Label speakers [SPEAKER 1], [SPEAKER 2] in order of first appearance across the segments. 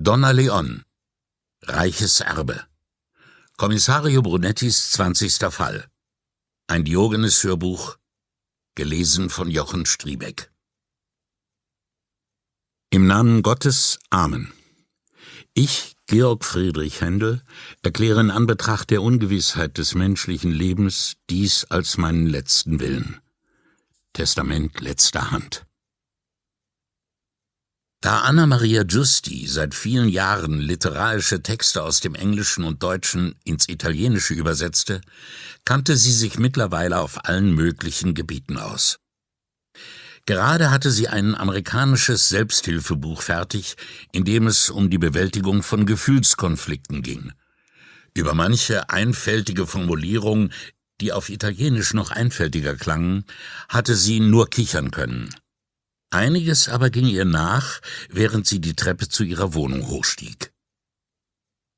[SPEAKER 1] Donna Leon. Reiches Erbe. Kommissario Brunettis zwanzigster Fall. Ein Diogenes-Hörbuch Gelesen von Jochen Striebeck. Im Namen Gottes Amen. Ich, Georg Friedrich Händel, erkläre in Anbetracht der Ungewissheit des menschlichen Lebens dies als meinen letzten Willen. Testament letzter Hand da Anna Maria Giusti seit vielen Jahren literarische Texte aus dem Englischen und Deutschen ins Italienische übersetzte, kannte sie sich mittlerweile auf allen möglichen Gebieten aus. Gerade hatte sie ein amerikanisches Selbsthilfebuch fertig, in dem es um die Bewältigung von Gefühlskonflikten ging. Über manche einfältige Formulierung, die auf Italienisch noch einfältiger klangen, hatte sie nur kichern können. Einiges aber ging ihr nach, während sie die Treppe zu ihrer Wohnung hochstieg.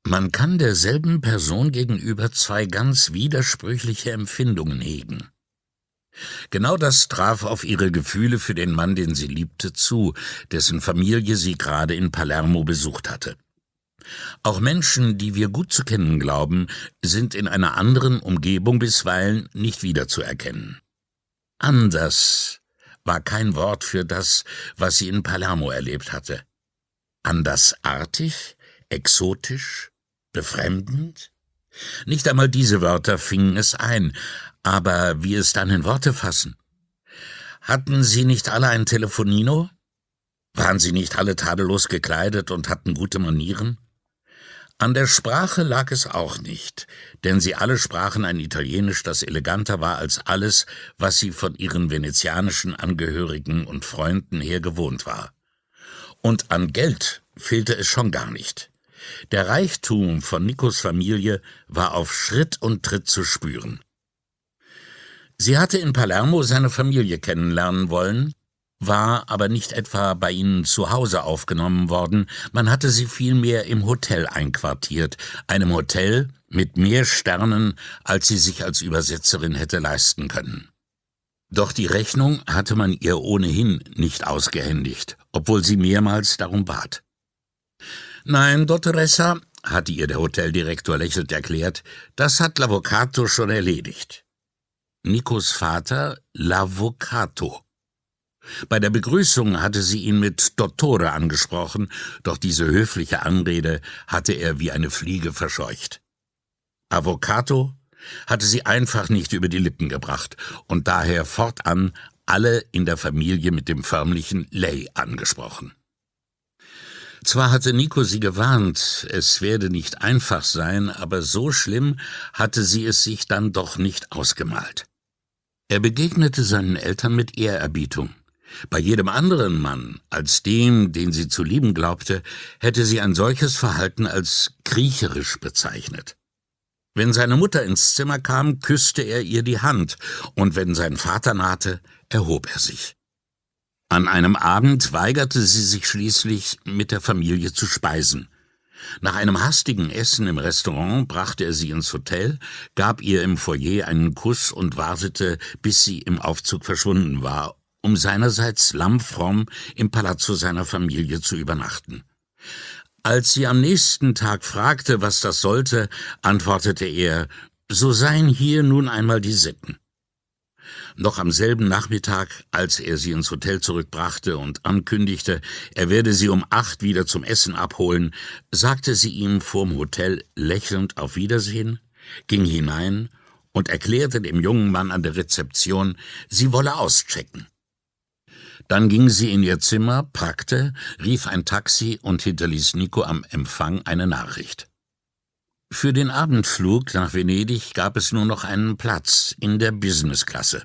[SPEAKER 1] Man kann derselben Person gegenüber zwei ganz widersprüchliche Empfindungen hegen. Genau das traf auf ihre Gefühle für den Mann, den sie liebte, zu, dessen Familie sie gerade in Palermo besucht hatte. Auch Menschen, die wir gut zu kennen glauben, sind in einer anderen Umgebung bisweilen nicht wiederzuerkennen. Anders war kein Wort für das, was sie in Palermo erlebt hatte. Andersartig, exotisch, befremdend? Nicht einmal diese Wörter fingen es ein, aber wie es dann in Worte fassen? Hatten sie nicht alle ein Telefonino? Waren sie nicht alle tadellos gekleidet und hatten gute Manieren? An der Sprache lag es auch nicht, denn sie alle sprachen ein Italienisch, das eleganter war als alles, was sie von ihren venezianischen Angehörigen und Freunden her gewohnt war. Und an Geld fehlte es schon gar nicht. Der Reichtum von Nikos Familie war auf Schritt und Tritt zu spüren. Sie hatte in Palermo seine Familie kennenlernen wollen, war aber nicht etwa bei ihnen zu Hause aufgenommen worden, man hatte sie vielmehr im Hotel einquartiert, einem Hotel mit mehr Sternen, als sie sich als Übersetzerin hätte leisten können. Doch die Rechnung hatte man ihr ohnehin nicht ausgehändigt, obwohl sie mehrmals darum bat. Nein, Dottoressa, hatte ihr der Hoteldirektor lächelnd erklärt, das hat L'Avocato schon erledigt. Nikos Vater L'Avocato. Bei der Begrüßung hatte sie ihn mit Dottore angesprochen, doch diese höfliche Anrede hatte er wie eine Fliege verscheucht. Avocado hatte sie einfach nicht über die Lippen gebracht und daher fortan alle in der Familie mit dem förmlichen Lay angesprochen. Zwar hatte Nico sie gewarnt, es werde nicht einfach sein, aber so schlimm hatte sie es sich dann doch nicht ausgemalt. Er begegnete seinen Eltern mit Ehrerbietung. Bei jedem anderen Mann als dem, den sie zu lieben glaubte, hätte sie ein solches Verhalten als kriecherisch bezeichnet. Wenn seine Mutter ins Zimmer kam, küsste er ihr die Hand, und wenn sein Vater nahte, erhob er sich. An einem Abend weigerte sie sich schließlich, mit der Familie zu speisen. Nach einem hastigen Essen im Restaurant brachte er sie ins Hotel, gab ihr im Foyer einen Kuss und wartete, bis sie im Aufzug verschwunden war, um seinerseits lammfromm im Palazzo seiner Familie zu übernachten. Als sie am nächsten Tag fragte, was das sollte, antwortete er, so seien hier nun einmal die Sitten. Noch am selben Nachmittag, als er sie ins Hotel zurückbrachte und ankündigte, er werde sie um acht wieder zum Essen abholen, sagte sie ihm vorm Hotel lächelnd auf Wiedersehen, ging hinein und erklärte dem jungen Mann an der Rezeption, sie wolle auschecken. Dann ging sie in ihr Zimmer, packte, rief ein Taxi und hinterließ Nico am Empfang eine Nachricht. Für den Abendflug nach Venedig gab es nur noch einen Platz in der Businessklasse.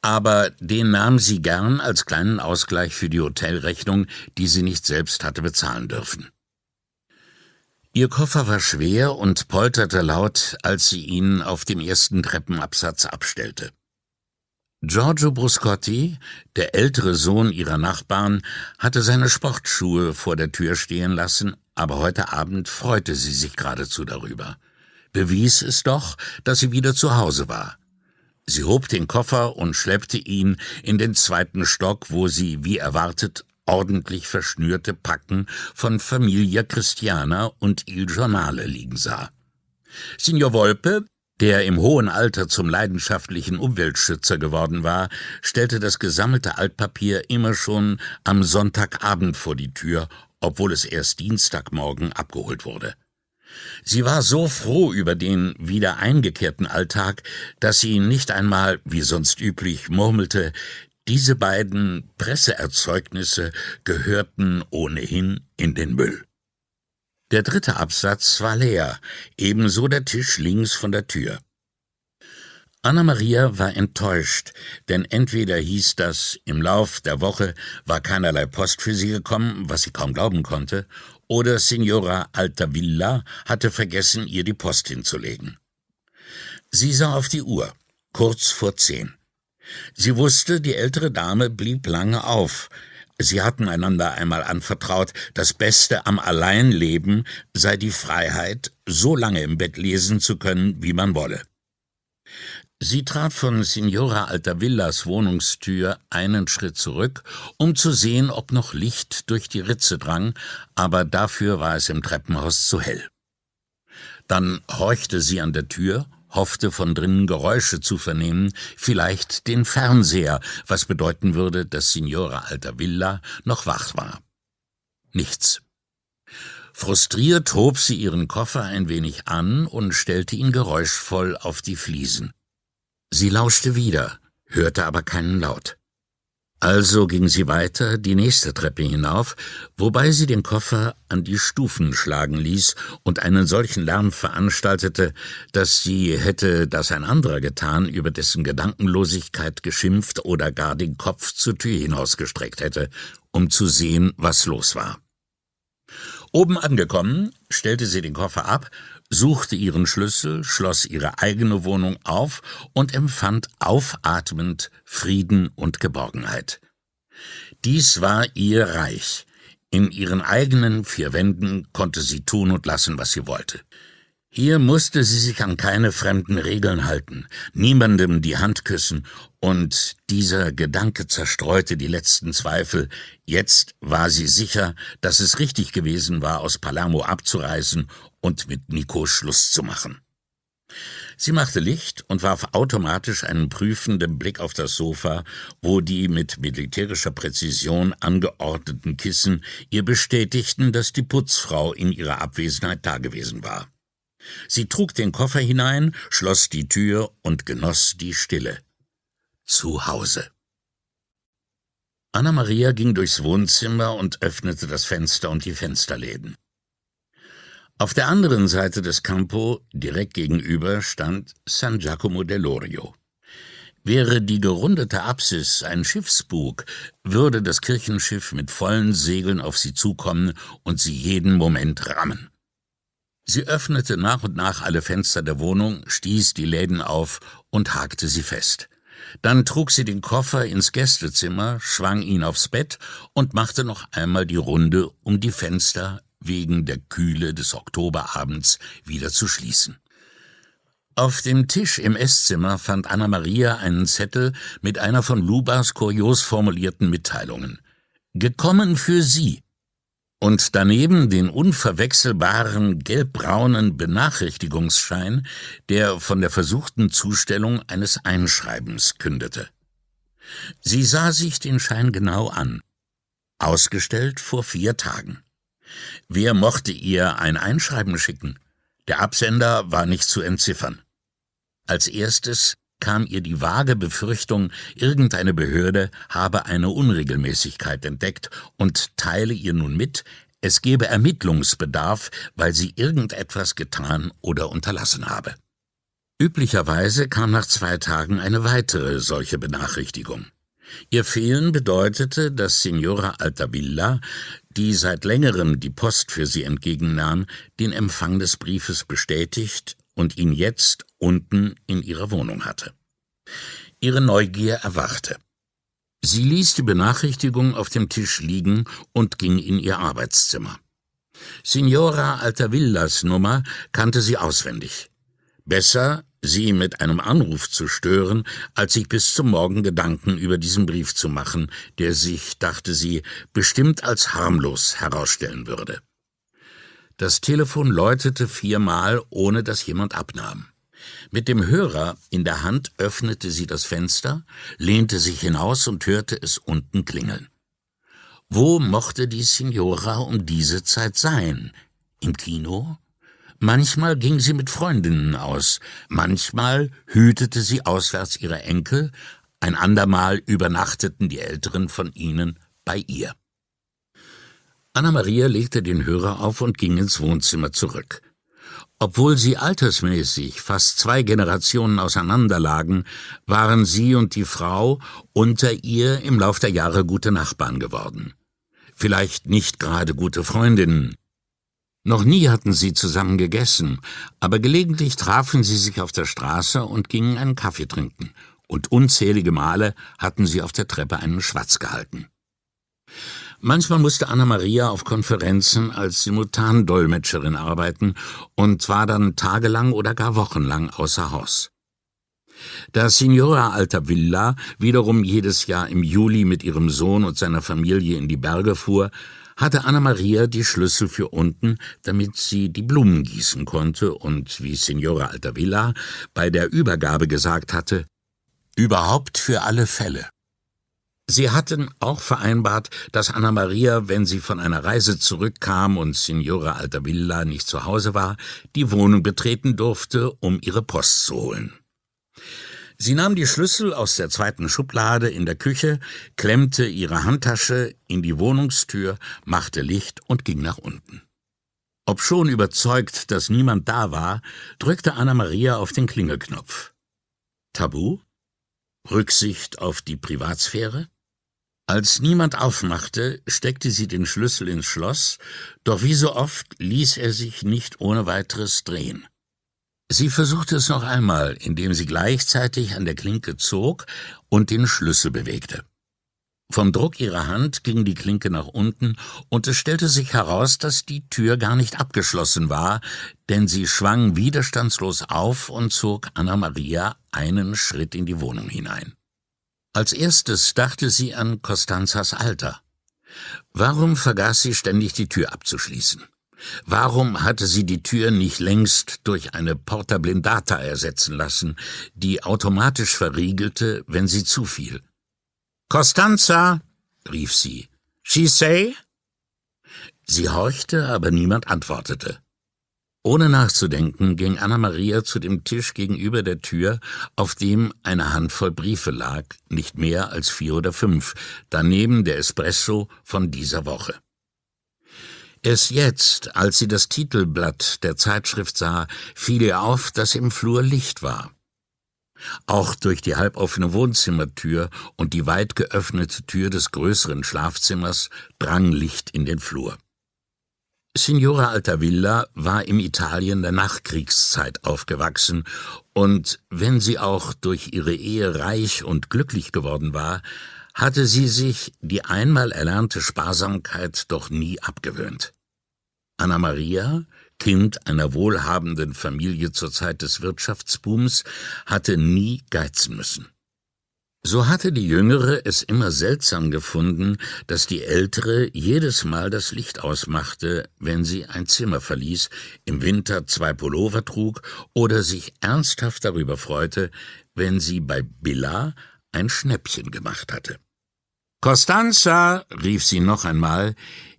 [SPEAKER 1] Aber den nahm sie gern als kleinen Ausgleich für die Hotelrechnung, die sie nicht selbst hatte bezahlen dürfen. Ihr Koffer war schwer und polterte laut, als sie ihn auf dem ersten Treppenabsatz abstellte. Giorgio Bruscotti, der ältere Sohn ihrer Nachbarn, hatte seine Sportschuhe vor der Tür stehen lassen, aber heute Abend freute sie sich geradezu darüber. Bewies es doch, dass sie wieder zu Hause war. Sie hob den Koffer und schleppte ihn in den zweiten Stock, wo sie, wie erwartet, ordentlich verschnürte Packen von Familia Christiana und Il Giornale liegen sah. Signor Volpe, der im hohen Alter zum leidenschaftlichen Umweltschützer geworden war, stellte das gesammelte Altpapier immer schon am Sonntagabend vor die Tür, obwohl es erst Dienstagmorgen abgeholt wurde. Sie war so froh über den wieder eingekehrten Alltag, dass sie nicht einmal, wie sonst üblich, murmelte, diese beiden Presseerzeugnisse gehörten ohnehin in den Müll. Der dritte Absatz war leer, ebenso der Tisch links von der Tür. Anna Maria war enttäuscht, denn entweder hieß das, im Lauf der Woche war keinerlei Post für sie gekommen, was sie kaum glauben konnte, oder Signora Altavilla hatte vergessen, ihr die Post hinzulegen. Sie sah auf die Uhr, kurz vor zehn. Sie wusste, die ältere Dame blieb lange auf. Sie hatten einander einmal anvertraut, das Beste am Alleinleben sei die Freiheit, so lange im Bett lesen zu können, wie man wolle. Sie trat von Signora Altavillas Wohnungstür einen Schritt zurück, um zu sehen, ob noch Licht durch die Ritze drang, aber dafür war es im Treppenhaus zu hell. Dann horchte sie an der Tür, hoffte von drinnen Geräusche zu vernehmen, vielleicht den Fernseher, was bedeuten würde, dass Signora Altavilla noch wach war. Nichts. Frustriert hob sie ihren Koffer ein wenig an und stellte ihn geräuschvoll auf die Fliesen. Sie lauschte wieder, hörte aber keinen Laut. Also ging sie weiter die nächste Treppe hinauf, wobei sie den Koffer an die Stufen schlagen ließ und einen solchen Lärm veranstaltete, dass sie hätte das ein anderer getan, über dessen Gedankenlosigkeit geschimpft oder gar den Kopf zur Tür hinausgestreckt hätte, um zu sehen, was los war. Oben angekommen, stellte sie den Koffer ab suchte ihren Schlüssel, schloss ihre eigene Wohnung auf und empfand aufatmend Frieden und Geborgenheit. Dies war ihr Reich. In ihren eigenen vier Wänden konnte sie tun und lassen, was sie wollte. Hier musste sie sich an keine fremden Regeln halten, niemandem die Hand küssen, und dieser Gedanke zerstreute die letzten Zweifel. Jetzt war sie sicher, dass es richtig gewesen war, aus Palermo abzureisen und mit Nico Schluss zu machen. Sie machte Licht und warf automatisch einen prüfenden Blick auf das Sofa, wo die mit militärischer Präzision angeordneten Kissen ihr bestätigten, dass die Putzfrau in ihrer Abwesenheit dagewesen war. Sie trug den Koffer hinein, schloss die Tür und genoss die Stille. Zu Hause. Anna Maria ging durchs Wohnzimmer und öffnete das Fenster und die Fensterläden. Auf der anderen Seite des Campo, direkt gegenüber, stand San Giacomo dell'Orio. Wäre die gerundete Apsis ein Schiffsbug, würde das Kirchenschiff mit vollen Segeln auf sie zukommen und sie jeden Moment rammen. Sie öffnete nach und nach alle Fenster der Wohnung, stieß die Läden auf und hakte sie fest. Dann trug sie den Koffer ins Gästezimmer, schwang ihn aufs Bett und machte noch einmal die Runde, um die Fenster wegen der Kühle des Oktoberabends wieder zu schließen. Auf dem Tisch im Esszimmer fand Anna Maria einen Zettel mit einer von Lubas kurios formulierten Mitteilungen. Gekommen für Sie. Und daneben den unverwechselbaren gelbbraunen Benachrichtigungsschein, der von der versuchten Zustellung eines Einschreibens kündete. Sie sah sich den Schein genau an. Ausgestellt vor vier Tagen. Wer mochte ihr ein Einschreiben schicken? Der Absender war nicht zu entziffern. Als erstes kam ihr die vage Befürchtung, irgendeine Behörde habe eine Unregelmäßigkeit entdeckt und teile ihr nun mit, es gebe Ermittlungsbedarf, weil sie irgendetwas getan oder unterlassen habe. Üblicherweise kam nach zwei Tagen eine weitere solche Benachrichtigung. Ihr Fehlen bedeutete, dass Signora Altavilla, die seit längerem die Post für sie entgegennahm, den Empfang des Briefes bestätigt und ihn jetzt unten in ihrer Wohnung hatte. Ihre Neugier erwachte. Sie ließ die Benachrichtigung auf dem Tisch liegen und ging in ihr Arbeitszimmer. Signora Altavillas Nummer kannte sie auswendig. Besser sie mit einem Anruf zu stören, als sich bis zum Morgen Gedanken über diesen Brief zu machen, der sich, dachte sie, bestimmt als harmlos herausstellen würde. Das Telefon läutete viermal, ohne dass jemand abnahm. Mit dem Hörer in der Hand öffnete sie das Fenster, lehnte sich hinaus und hörte es unten klingeln. Wo mochte die Signora um diese Zeit sein? Im Kino? Manchmal ging sie mit Freundinnen aus, manchmal hütete sie auswärts ihre Enkel, ein andermal übernachteten die Älteren von ihnen bei ihr. Anna-Maria legte den Hörer auf und ging ins Wohnzimmer zurück. Obwohl sie altersmäßig fast zwei Generationen auseinanderlagen, waren sie und die Frau unter ihr im Lauf der Jahre gute Nachbarn geworden. Vielleicht nicht gerade gute Freundinnen. Noch nie hatten sie zusammen gegessen, aber gelegentlich trafen sie sich auf der Straße und gingen einen Kaffee trinken, und unzählige Male hatten sie auf der Treppe einen Schwatz gehalten. Manchmal musste Anna Maria auf Konferenzen als Simultandolmetscherin arbeiten und war dann tagelang oder gar wochenlang außer Haus. Da Signora Altavilla wiederum jedes Jahr im Juli mit ihrem Sohn und seiner Familie in die Berge fuhr, hatte Anna Maria die Schlüssel für unten, damit sie die Blumen gießen konnte und, wie Signora Altavilla bei der Übergabe gesagt hatte, überhaupt für alle Fälle. Sie hatten auch vereinbart, dass Anna Maria, wenn sie von einer Reise zurückkam und Signora Altavilla nicht zu Hause war, die Wohnung betreten durfte, um ihre Post zu holen. Sie nahm die Schlüssel aus der zweiten Schublade in der Küche, klemmte ihre Handtasche in die Wohnungstür, machte Licht und ging nach unten. Obschon überzeugt, dass niemand da war, drückte Anna Maria auf den Klingelknopf. Tabu? Rücksicht auf die Privatsphäre? Als niemand aufmachte, steckte sie den Schlüssel ins Schloss, doch wie so oft ließ er sich nicht ohne weiteres drehen. Sie versuchte es noch einmal, indem sie gleichzeitig an der Klinke zog und den Schlüssel bewegte. Vom Druck ihrer Hand ging die Klinke nach unten, und es stellte sich heraus, dass die Tür gar nicht abgeschlossen war, denn sie schwang widerstandslos auf und zog Anna Maria einen Schritt in die Wohnung hinein. Als erstes dachte sie an Costanzas Alter. Warum vergaß sie ständig die Tür abzuschließen? Warum hatte sie die Tür nicht längst durch eine Porta Blindata ersetzen lassen, die automatisch verriegelte, wenn sie zufiel? Costanza, rief sie. She say? Sie horchte, aber niemand antwortete. Ohne nachzudenken ging Anna-Maria zu dem Tisch gegenüber der Tür, auf dem eine Handvoll Briefe lag, nicht mehr als vier oder fünf, daneben der Espresso von dieser Woche. Erst jetzt, als sie das Titelblatt der Zeitschrift sah, fiel ihr auf, dass im Flur Licht war. Auch durch die halboffene Wohnzimmertür und die weit geöffnete Tür des größeren Schlafzimmers drang Licht in den Flur. Signora Altavilla war im Italien der Nachkriegszeit aufgewachsen, und wenn sie auch durch ihre Ehe reich und glücklich geworden war, hatte sie sich die einmal erlernte Sparsamkeit doch nie abgewöhnt. Anna Maria, Kind einer wohlhabenden Familie zur Zeit des Wirtschaftsbooms, hatte nie geizen müssen. So hatte die Jüngere es immer seltsam gefunden, dass die Ältere jedes Mal das Licht ausmachte, wenn sie ein Zimmer verließ, im Winter zwei Pullover trug oder sich ernsthaft darüber freute, wenn sie bei Billa ein Schnäppchen gemacht hatte. Costanza, rief sie noch einmal,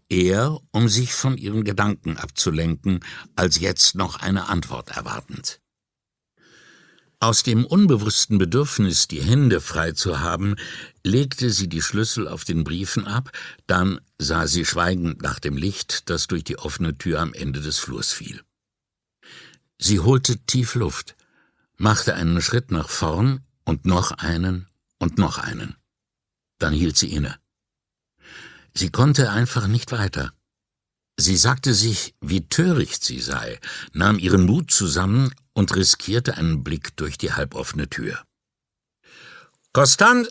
[SPEAKER 1] eher um sich von ihren Gedanken abzulenken, als jetzt noch eine Antwort erwartend. Aus dem unbewussten Bedürfnis, die Hände frei zu haben, legte sie die Schlüssel auf den Briefen ab, dann sah sie schweigend nach dem Licht, das durch die offene Tür am Ende des Flurs fiel. Sie holte tief Luft, machte einen Schritt nach vorn und noch einen und noch einen. Dann hielt sie inne. Sie konnte einfach nicht weiter. Sie sagte sich, wie töricht sie sei, nahm ihren Mut zusammen und riskierte einen Blick durch die halboffene Tür. Kostant,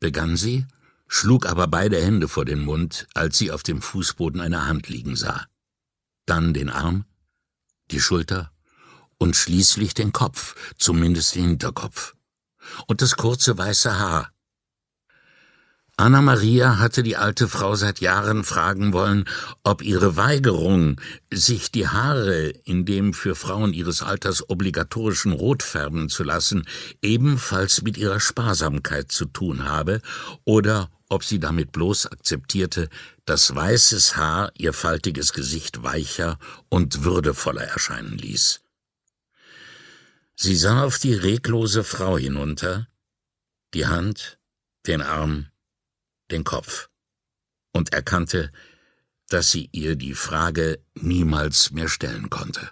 [SPEAKER 1] begann sie, schlug aber beide Hände vor den Mund, als sie auf dem Fußboden eine Hand liegen sah. Dann den Arm, die Schulter und schließlich den Kopf, zumindest den Hinterkopf. Und das kurze weiße Haar. Anna Maria hatte die alte Frau seit Jahren fragen wollen, ob ihre Weigerung, sich die Haare in dem für Frauen ihres Alters obligatorischen Rot färben zu lassen, ebenfalls mit ihrer Sparsamkeit zu tun habe, oder ob sie damit bloß akzeptierte, dass weißes Haar ihr faltiges Gesicht weicher und würdevoller erscheinen ließ. Sie sah auf die reglose Frau hinunter, die Hand, den Arm, den Kopf und erkannte, dass sie ihr die Frage niemals mehr stellen konnte.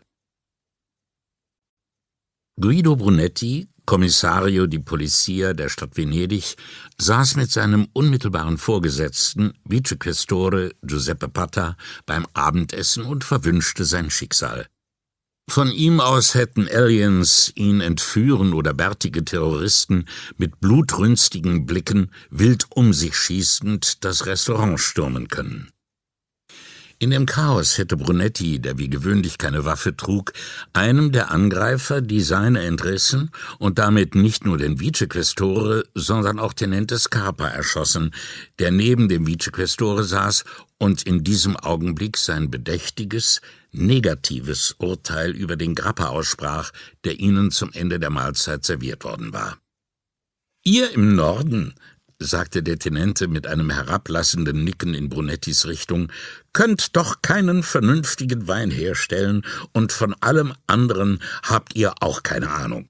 [SPEAKER 1] Guido Brunetti, Kommissario di Polizia der Stadt Venedig, saß mit seinem unmittelbaren Vorgesetzten, Vicequestore Giuseppe Pata, beim Abendessen und verwünschte sein Schicksal. Von ihm aus hätten Aliens ihn entführen oder bärtige Terroristen mit blutrünstigen Blicken wild um sich schießend das Restaurant stürmen können. In dem Chaos hätte Brunetti, der wie gewöhnlich keine Waffe trug, einem der Angreifer die seine entrissen und damit nicht nur den Vicequestore, sondern auch Tenente Scarpa erschossen, der neben dem Vicequestore saß und in diesem Augenblick sein bedächtiges, negatives Urteil über den Grappa aussprach, der ihnen zum Ende der Mahlzeit serviert worden war. Ihr im Norden sagte der Tenente mit einem herablassenden Nicken in Brunettis Richtung, könnt doch keinen vernünftigen Wein herstellen, und von allem anderen habt ihr auch keine Ahnung.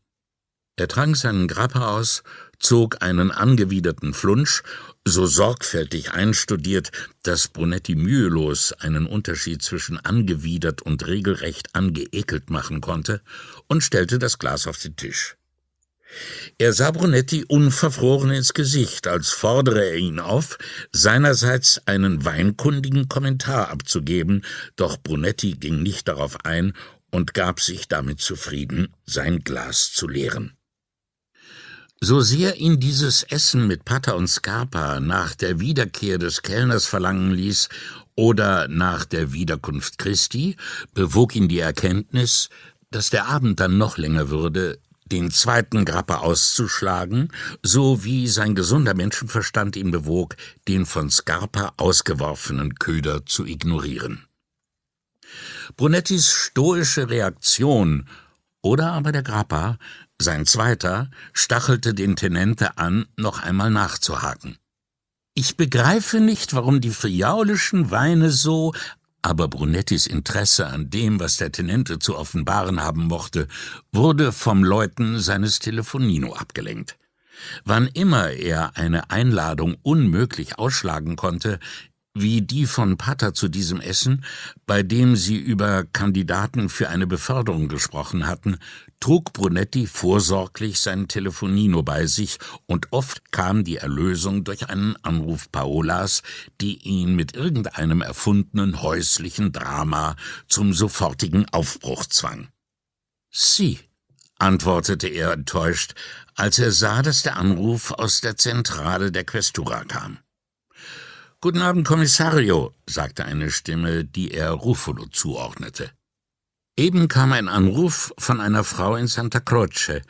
[SPEAKER 1] Er trank seinen Grappa aus, zog einen angewiderten Flunsch, so sorgfältig einstudiert, dass Brunetti mühelos einen Unterschied zwischen angewidert und regelrecht angeekelt machen konnte, und stellte das Glas auf den Tisch. Er sah Brunetti unverfroren ins Gesicht, als fordere er ihn auf, seinerseits einen weinkundigen Kommentar abzugeben, doch Brunetti ging nicht darauf ein und gab sich damit zufrieden, sein Glas zu leeren. So sehr ihn dieses Essen mit Pata und Scarpa nach der Wiederkehr des Kellners verlangen ließ oder nach der Wiederkunft Christi, bewog ihn die Erkenntnis, dass der Abend dann noch länger würde, den zweiten Grappa auszuschlagen, so wie sein gesunder Menschenverstand ihn bewog, den von Scarpa ausgeworfenen Köder zu ignorieren. Brunettis stoische Reaktion oder aber der Grappa, sein zweiter, stachelte den Tenente an, noch einmal nachzuhaken. Ich begreife nicht, warum die friaulischen Weine so aber Brunettis Interesse an dem, was der Tenente zu offenbaren haben mochte, wurde vom Läuten seines Telefonino abgelenkt. Wann immer er eine Einladung unmöglich ausschlagen konnte, wie die von Pater zu diesem Essen, bei dem sie über Kandidaten für eine Beförderung gesprochen hatten, trug Brunetti vorsorglich sein Telefonino bei sich, und oft kam die Erlösung durch einen Anruf Paolas, die ihn mit irgendeinem erfundenen häuslichen Drama zum sofortigen Aufbruch zwang. Sie, antwortete er enttäuscht, als er sah, dass der Anruf aus der Zentrale der Questura kam. Guten Abend, Kommissario, sagte eine Stimme, die er Ruffolo zuordnete. Eben kam ein Anruf von einer Frau in Santa Croce.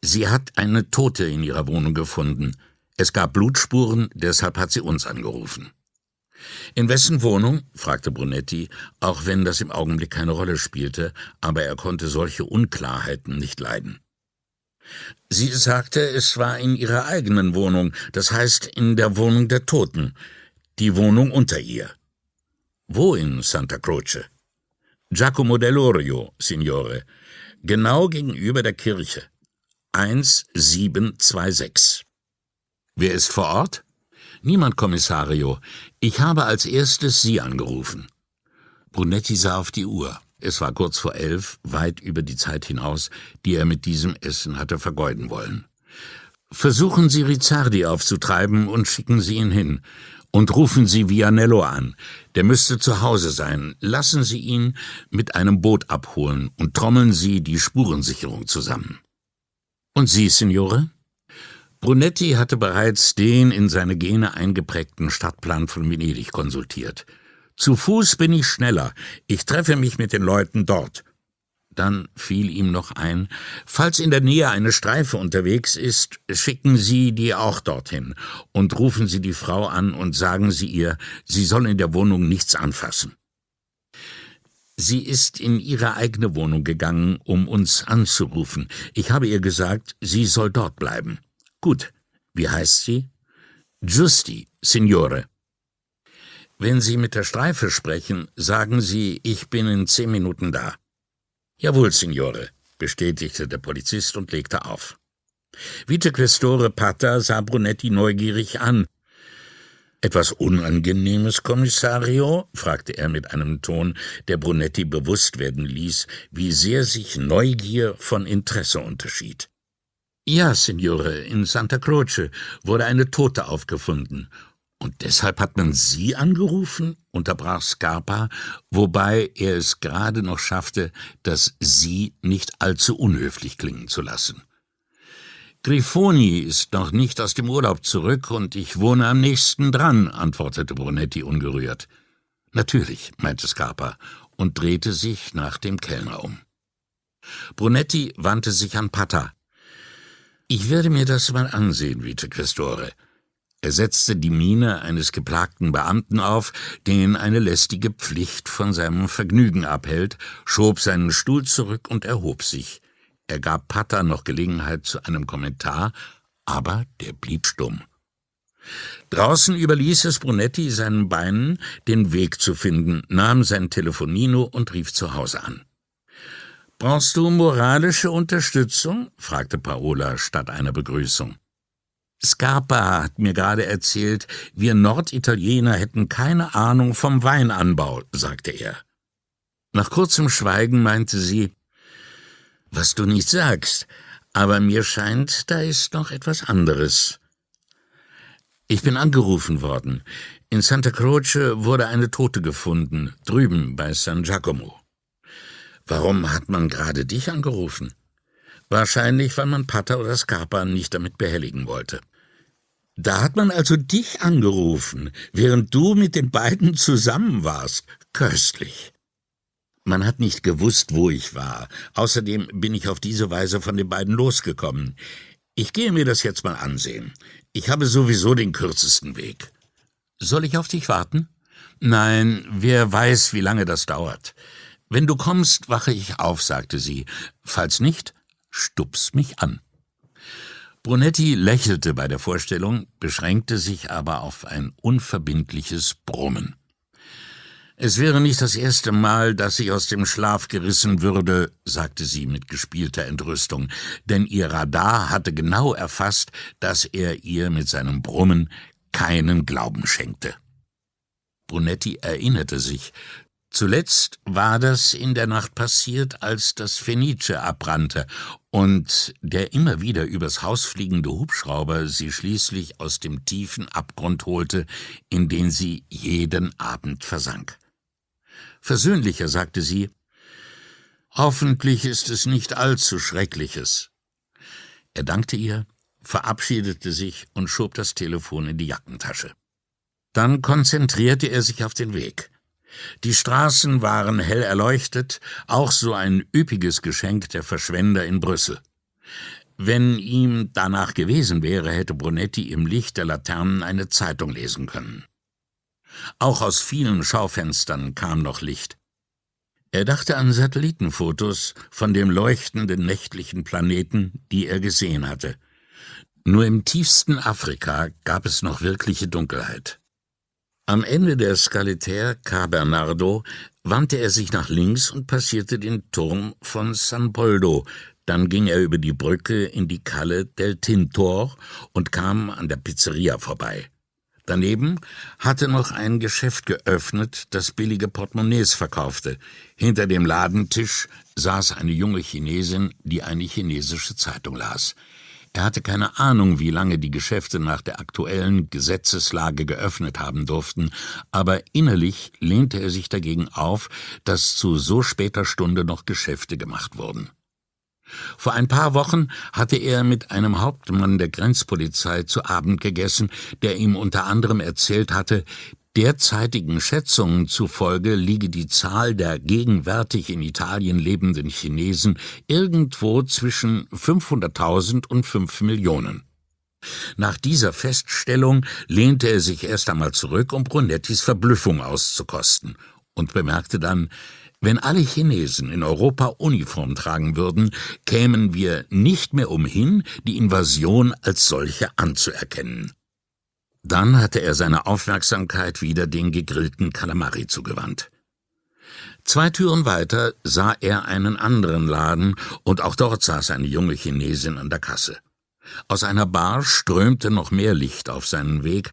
[SPEAKER 1] Sie hat eine Tote in ihrer Wohnung gefunden. Es gab Blutspuren, deshalb hat sie uns angerufen. In wessen Wohnung? fragte Brunetti, auch wenn das im Augenblick keine Rolle spielte, aber er konnte solche Unklarheiten nicht leiden. Sie sagte, es war in ihrer eigenen Wohnung, das heißt in der Wohnung der Toten die Wohnung unter ihr. Wo in Santa Croce? Giacomo dell'Orio, Signore, genau gegenüber der Kirche. 1726. Wer ist vor Ort? Niemand, Kommissario. Ich habe als erstes Sie angerufen. Brunetti sah auf die Uhr. Es war kurz vor elf, weit über die Zeit hinaus, die er mit diesem Essen hatte vergeuden wollen. Versuchen Sie Rizzardi aufzutreiben und schicken Sie ihn hin. Und rufen Sie Vianello an. Der müsste zu Hause sein. Lassen Sie ihn mit einem Boot abholen und trommeln Sie die Spurensicherung zusammen. Und Sie, Signore? Brunetti hatte bereits den in seine Gene eingeprägten Stadtplan von Venedig konsultiert. Zu Fuß bin ich schneller. Ich treffe mich mit den Leuten dort. Dann fiel ihm noch ein, falls in der Nähe eine Streife unterwegs ist, schicken Sie die auch dorthin und rufen Sie die Frau an und sagen Sie ihr, sie soll in der Wohnung nichts anfassen. Sie ist in ihre eigene Wohnung gegangen, um uns anzurufen. Ich habe ihr gesagt, sie soll dort bleiben. Gut. Wie heißt sie? Giusti, Signore. Wenn Sie mit der Streife sprechen, sagen Sie, ich bin in zehn Minuten da. Jawohl, Signore, bestätigte der Polizist und legte auf. Vicequestore Pata sah Brunetti neugierig an. Etwas Unangenehmes, Kommissario? fragte er mit einem Ton, der Brunetti bewusst werden ließ, wie sehr sich Neugier von Interesse unterschied. Ja, Signore, in Santa Croce wurde eine Tote aufgefunden. Und deshalb hat man Sie angerufen? unterbrach Scarpa, wobei er es gerade noch schaffte, das Sie nicht allzu unhöflich klingen zu lassen. Grifoni ist noch nicht aus dem Urlaub zurück und ich wohne am nächsten dran, antwortete Brunetti ungerührt. Natürlich, meinte Scarpa und drehte sich nach dem Kellner um. Brunetti wandte sich an Pata. Ich werde mir das mal ansehen, Vicequestore. Er setzte die Miene eines geplagten Beamten auf, den eine lästige Pflicht von seinem Vergnügen abhält, schob seinen Stuhl zurück und erhob sich. Er gab Patter noch Gelegenheit zu einem Kommentar, aber der blieb stumm. Draußen überließ es Brunetti seinen Beinen, den Weg zu finden, nahm sein Telefonino und rief zu Hause an. Brauchst du moralische Unterstützung? fragte Paola statt einer Begrüßung. Scarpa hat mir gerade erzählt, wir Norditaliener hätten keine Ahnung vom Weinanbau, sagte er. Nach kurzem Schweigen meinte sie, was du nicht sagst, aber mir scheint, da ist noch etwas anderes. Ich bin angerufen worden. In Santa Croce wurde eine Tote gefunden, drüben bei San Giacomo. Warum hat man gerade dich angerufen? Wahrscheinlich, weil man Pater oder Scarpa nicht damit behelligen wollte. Da hat man also dich angerufen, während du mit den beiden zusammen warst. Köstlich. Man hat nicht gewusst, wo ich war. Außerdem bin ich auf diese Weise von den beiden losgekommen. Ich gehe mir das jetzt mal ansehen. Ich habe sowieso den kürzesten Weg. Soll ich auf dich warten? Nein, wer weiß, wie lange das dauert. Wenn du kommst, wache ich auf, sagte sie. Falls nicht, stups mich an. Brunetti lächelte bei der Vorstellung, beschränkte sich aber auf ein unverbindliches Brummen. Es wäre nicht das erste Mal, dass ich aus dem Schlaf gerissen würde, sagte sie mit gespielter Entrüstung, denn ihr Radar hatte genau erfasst, dass er ihr mit seinem Brummen keinen Glauben schenkte. Brunetti erinnerte sich, Zuletzt war das in der Nacht passiert, als das Fenice abbrannte und der immer wieder übers Haus fliegende Hubschrauber sie schließlich aus dem tiefen Abgrund holte, in den sie jeden Abend versank. Versöhnlicher sagte sie, Hoffentlich ist es nicht allzu Schreckliches. Er dankte ihr, verabschiedete sich und schob das Telefon in die Jackentasche. Dann konzentrierte er sich auf den Weg. Die Straßen waren hell erleuchtet, auch so ein üppiges Geschenk der Verschwender in Brüssel. Wenn ihm danach gewesen wäre, hätte Brunetti im Licht der Laternen eine Zeitung lesen können. Auch aus vielen Schaufenstern kam noch Licht. Er dachte an Satellitenfotos von dem leuchtenden nächtlichen Planeten, die er gesehen hatte. Nur im tiefsten Afrika gab es noch wirkliche Dunkelheit. Am Ende der Scalitaire Ca Bernardo wandte er sich nach links und passierte den Turm von San Poldo, dann ging er über die Brücke in die Calle del Tintor und kam an der Pizzeria vorbei. Daneben hatte noch ein Geschäft geöffnet, das billige Portemonnaies verkaufte. Hinter dem Ladentisch saß eine junge Chinesin, die eine chinesische Zeitung las. Er hatte keine Ahnung, wie lange die Geschäfte nach der aktuellen Gesetzeslage geöffnet haben durften, aber innerlich lehnte er sich dagegen auf, dass zu so später Stunde noch Geschäfte gemacht wurden. Vor ein paar Wochen hatte er mit einem Hauptmann der Grenzpolizei zu Abend gegessen, der ihm unter anderem erzählt hatte, Derzeitigen Schätzungen zufolge liege die Zahl der gegenwärtig in Italien lebenden Chinesen irgendwo zwischen 500.000 und 5 Millionen. Nach dieser Feststellung lehnte er sich erst einmal zurück, um Brunettis Verblüffung auszukosten, und bemerkte dann, wenn alle Chinesen in Europa Uniform tragen würden, kämen wir nicht mehr umhin, die Invasion als solche anzuerkennen. Dann hatte er seine Aufmerksamkeit wieder den gegrillten Kalamari zugewandt. Zwei Türen weiter sah er einen anderen Laden, und auch dort saß eine junge Chinesin an der Kasse. Aus einer Bar strömte noch mehr Licht auf seinen Weg.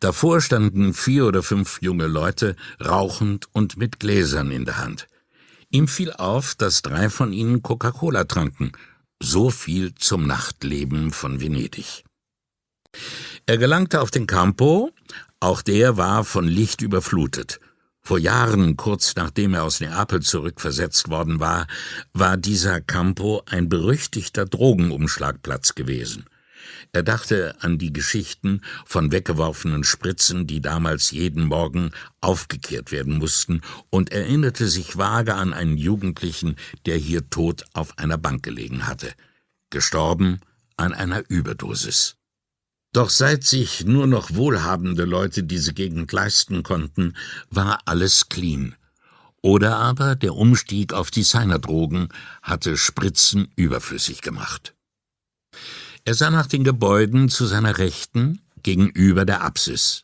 [SPEAKER 1] Davor standen vier oder fünf junge Leute, rauchend und mit Gläsern in der Hand. Ihm fiel auf, dass drei von ihnen Coca-Cola tranken. So viel zum Nachtleben von Venedig. Er gelangte auf den Campo, auch der war von Licht überflutet. Vor Jahren, kurz nachdem er aus Neapel zurückversetzt worden war, war dieser Campo ein berüchtigter Drogenumschlagplatz gewesen. Er dachte an die Geschichten von weggeworfenen Spritzen, die damals jeden Morgen aufgekehrt werden mussten, und erinnerte sich vage an einen Jugendlichen, der hier tot auf einer Bank gelegen hatte, gestorben an einer Überdosis. Doch seit sich nur noch wohlhabende Leute diese Gegend leisten konnten, war alles clean. Oder aber der Umstieg auf Designerdrogen hatte Spritzen überflüssig gemacht. Er sah nach den Gebäuden zu seiner Rechten gegenüber der Apsis.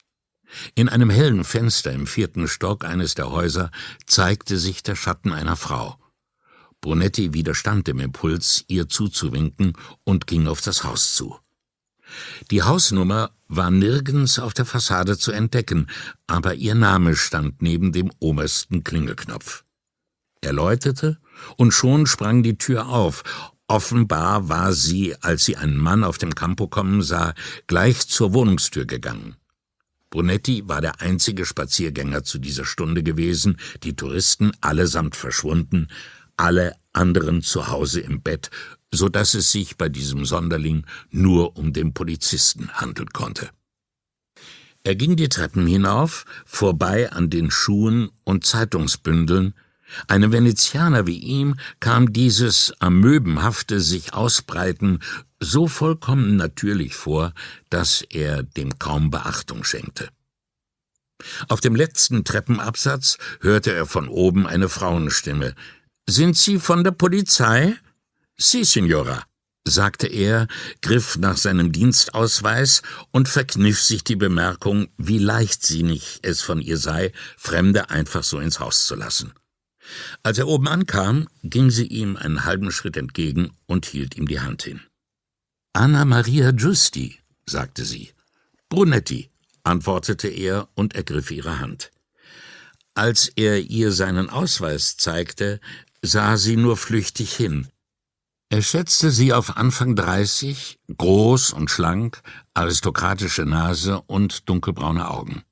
[SPEAKER 1] In einem hellen Fenster im vierten Stock eines der Häuser zeigte sich der Schatten einer Frau. Brunetti widerstand dem Impuls, ihr zuzuwinken und ging auf das Haus zu. Die Hausnummer war nirgends auf der Fassade zu entdecken, aber ihr Name stand neben dem obersten Klingelknopf. Er läutete, und schon sprang die Tür auf. Offenbar war sie, als sie einen Mann auf dem Campo kommen sah, gleich zur Wohnungstür gegangen. Brunetti war der einzige Spaziergänger zu dieser Stunde gewesen, die Touristen allesamt verschwunden, alle anderen zu Hause im Bett, so dass es sich bei diesem Sonderling nur um den Polizisten handeln konnte. Er ging die Treppen hinauf, vorbei an den Schuhen und Zeitungsbündeln. Einem Venezianer wie ihm kam dieses amöbenhafte sich ausbreiten so vollkommen natürlich vor, dass er dem kaum Beachtung schenkte. Auf dem letzten Treppenabsatz hörte er von oben eine Frauenstimme. Sind Sie von der Polizei? Sie, Signora, sagte er, griff nach seinem Dienstausweis und verkniff sich die Bemerkung, wie leichtsinnig es von ihr sei, Fremde einfach so ins Haus zu lassen. Als er oben ankam, ging sie ihm einen halben Schritt entgegen und hielt ihm die Hand hin. Anna Maria Giusti, sagte sie. Brunetti, antwortete er und ergriff ihre Hand. Als er ihr seinen Ausweis zeigte, sah sie nur flüchtig hin, er schätzte sie auf Anfang dreißig, groß und schlank, aristokratische Nase und dunkelbraune Augen.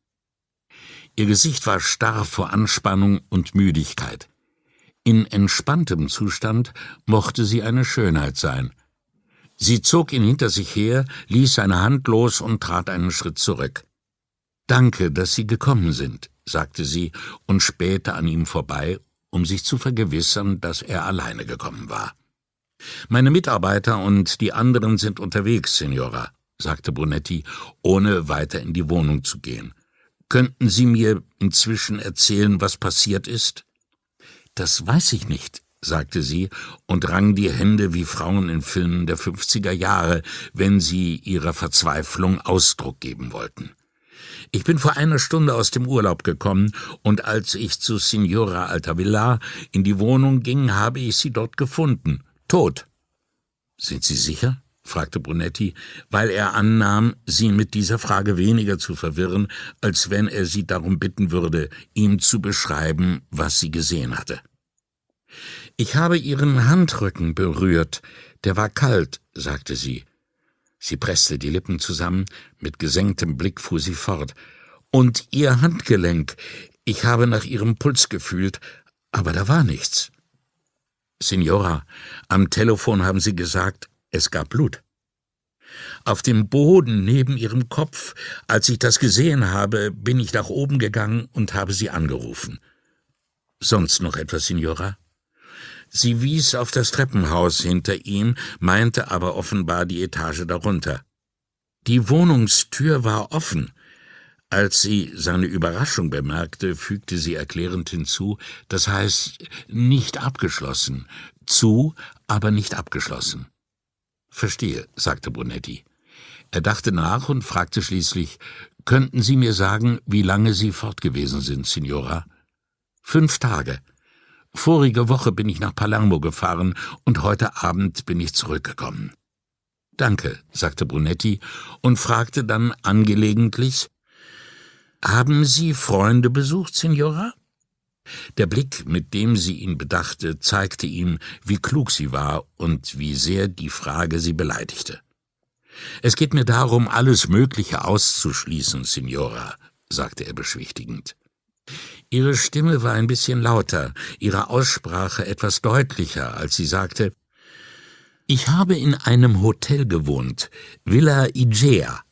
[SPEAKER 1] Ihr Gesicht war starr vor Anspannung und Müdigkeit. In entspanntem Zustand mochte sie eine Schönheit sein. Sie zog ihn hinter sich her, ließ seine Hand los und trat einen Schritt zurück. Danke, dass Sie gekommen sind, sagte sie und spähte an ihm vorbei, um sich zu vergewissern, dass er alleine gekommen war. Meine Mitarbeiter und die anderen sind unterwegs, Signora, sagte Brunetti, ohne weiter in die Wohnung zu gehen. Könnten Sie mir inzwischen erzählen, was passiert ist? Das weiß ich nicht, sagte sie und rang die Hände wie Frauen in Filmen der 50er Jahre, wenn sie ihrer Verzweiflung Ausdruck geben wollten. Ich bin vor einer Stunde aus dem Urlaub gekommen, und als ich zu Signora Altavilla in die Wohnung ging, habe ich sie dort gefunden. Tot. Sind Sie sicher? fragte Brunetti, weil er annahm, sie mit dieser Frage weniger zu verwirren, als wenn er sie darum bitten würde, ihm zu beschreiben, was sie gesehen hatte. Ich habe Ihren Handrücken berührt, der war kalt, sagte sie. Sie presste die Lippen zusammen, mit gesenktem Blick fuhr sie fort. Und Ihr Handgelenk, ich habe nach Ihrem Puls gefühlt, aber da war nichts. Signora, am Telefon haben Sie gesagt, es gab Blut. Auf dem Boden neben ihrem Kopf. Als ich das gesehen habe, bin ich nach oben gegangen und habe sie angerufen. Sonst noch etwas, Signora? Sie wies auf das Treppenhaus hinter ihm, meinte aber offenbar die Etage darunter. Die Wohnungstür war offen. Als sie seine Überraschung bemerkte, fügte sie erklärend hinzu, das heißt nicht abgeschlossen, zu, aber nicht abgeschlossen. Verstehe, sagte Brunetti. Er dachte nach und fragte schließlich, könnten Sie mir sagen, wie lange Sie fort gewesen sind, Signora? Fünf Tage. Vorige Woche bin ich nach Palermo gefahren und heute Abend bin ich zurückgekommen. Danke, sagte Brunetti und fragte dann angelegentlich, haben Sie Freunde besucht, Signora? Der Blick, mit dem sie ihn bedachte, zeigte ihm, wie klug sie war und wie sehr die Frage sie beleidigte. Es geht mir darum, alles Mögliche auszuschließen, Signora, sagte er beschwichtigend. Ihre Stimme war ein bisschen lauter, ihre Aussprache etwas deutlicher, als sie sagte Ich habe in einem Hotel gewohnt, Villa Igea.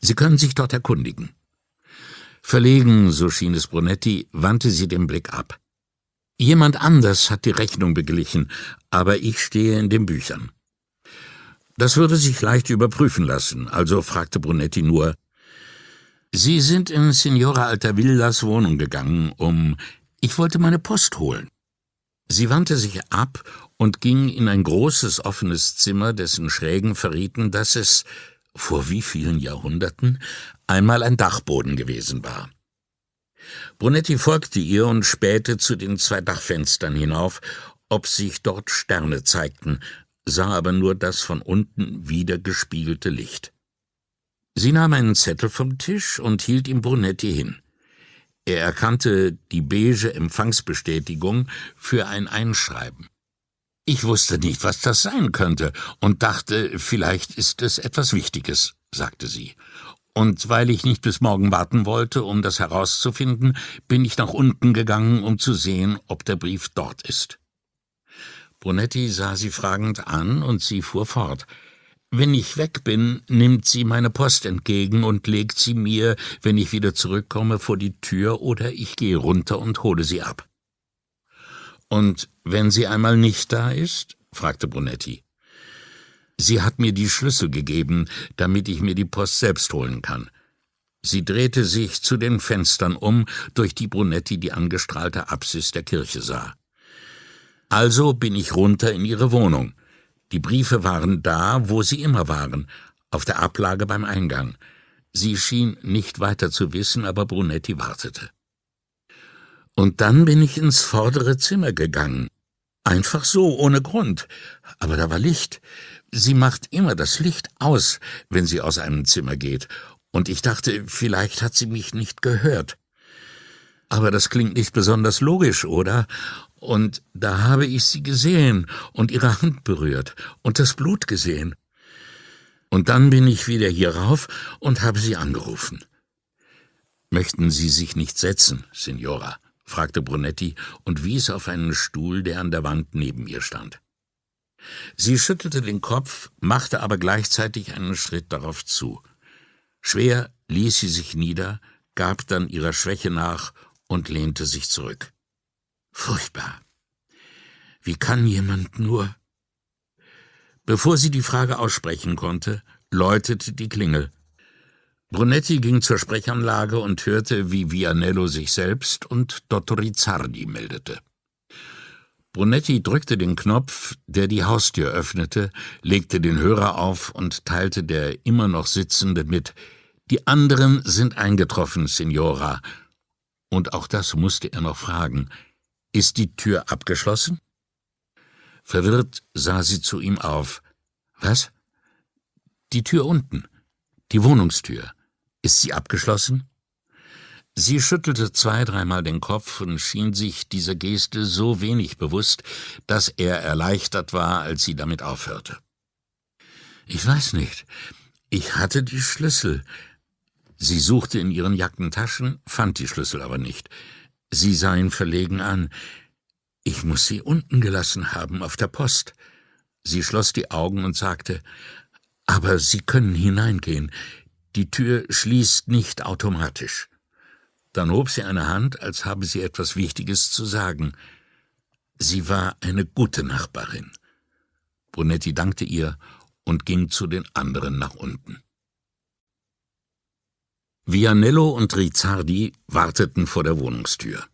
[SPEAKER 1] Sie können sich dort erkundigen. Verlegen, so schien es Brunetti, wandte sie den Blick ab. Jemand anders hat die Rechnung beglichen, aber ich stehe in den Büchern. Das würde sich leicht überprüfen lassen, also fragte Brunetti nur Sie sind in Signora Altavillas Wohnung gegangen, um. Ich wollte meine Post holen. Sie wandte sich ab und ging in ein großes offenes Zimmer, dessen Schrägen verrieten, dass es, vor wie vielen Jahrhunderten, einmal ein Dachboden gewesen war. Brunetti folgte ihr und spähte zu den zwei Dachfenstern hinauf, ob sich dort Sterne zeigten, sah aber nur das von unten wieder gespiegelte Licht. Sie nahm einen Zettel vom Tisch und hielt ihm Brunetti hin. Er erkannte die beige Empfangsbestätigung für ein Einschreiben. Ich wusste nicht, was das sein könnte, und dachte, vielleicht ist es etwas Wichtiges, sagte sie. Und weil ich nicht bis morgen warten wollte, um das herauszufinden, bin ich nach unten gegangen, um zu sehen, ob der Brief dort ist. Brunetti sah sie fragend an, und sie fuhr fort. Wenn ich weg bin, nimmt sie meine Post entgegen und legt sie mir, wenn ich wieder zurückkomme, vor die Tür oder ich gehe runter und hole sie ab. Und wenn sie einmal nicht da ist? fragte Brunetti. Sie hat mir die Schlüssel gegeben, damit ich mir die Post selbst holen kann. Sie drehte sich zu den Fenstern um, durch die Brunetti die angestrahlte Apsis der Kirche sah. Also bin ich runter in ihre Wohnung. Die Briefe waren da, wo sie immer waren, auf der Ablage beim Eingang. Sie schien nicht weiter zu wissen, aber Brunetti wartete. Und dann bin ich ins vordere Zimmer gegangen. Einfach so, ohne Grund. Aber da war Licht. Sie macht immer das Licht aus, wenn sie aus einem Zimmer geht. Und ich dachte, vielleicht hat sie mich nicht gehört. Aber das klingt nicht besonders logisch, oder? Und da habe ich sie gesehen und ihre Hand berührt und das Blut gesehen. Und dann bin ich wieder hier rauf und habe sie angerufen. Möchten Sie sich nicht setzen, Signora? fragte Brunetti und wies auf einen Stuhl, der an der Wand neben ihr stand. Sie schüttelte den Kopf, machte aber gleichzeitig einen Schritt darauf zu. Schwer ließ sie sich nieder, gab dann ihrer Schwäche nach und lehnte sich zurück. Furchtbar. Wie kann jemand nur? Bevor sie die Frage aussprechen konnte, läutete die Klingel. Brunetti ging zur Sprechanlage und hörte, wie Vianello sich selbst und Dotto Rizzardi meldete. Brunetti drückte den Knopf, der die Haustür öffnete, legte den Hörer auf und teilte der immer noch Sitzende mit. Die anderen sind eingetroffen, Signora. Und auch das musste er noch fragen. Ist die Tür abgeschlossen? Verwirrt sah sie zu ihm auf. Was? Die Tür unten. Die Wohnungstür. Ist sie abgeschlossen? Sie schüttelte zwei, dreimal den Kopf und schien sich dieser Geste so wenig bewusst, dass er erleichtert war, als sie damit aufhörte. Ich weiß nicht. Ich hatte die Schlüssel. Sie suchte in ihren Jackentaschen, fand die Schlüssel aber nicht. Sie sah ihn verlegen an. Ich muss sie unten gelassen haben, auf der Post. Sie schloss die Augen und sagte, Aber Sie können hineingehen. Die Tür schließt nicht automatisch. Dann hob sie eine Hand, als habe sie etwas Wichtiges zu sagen. Sie war eine gute Nachbarin. Brunetti dankte ihr und ging zu den anderen nach unten. Vianello und Rizzardi warteten vor der Wohnungstür.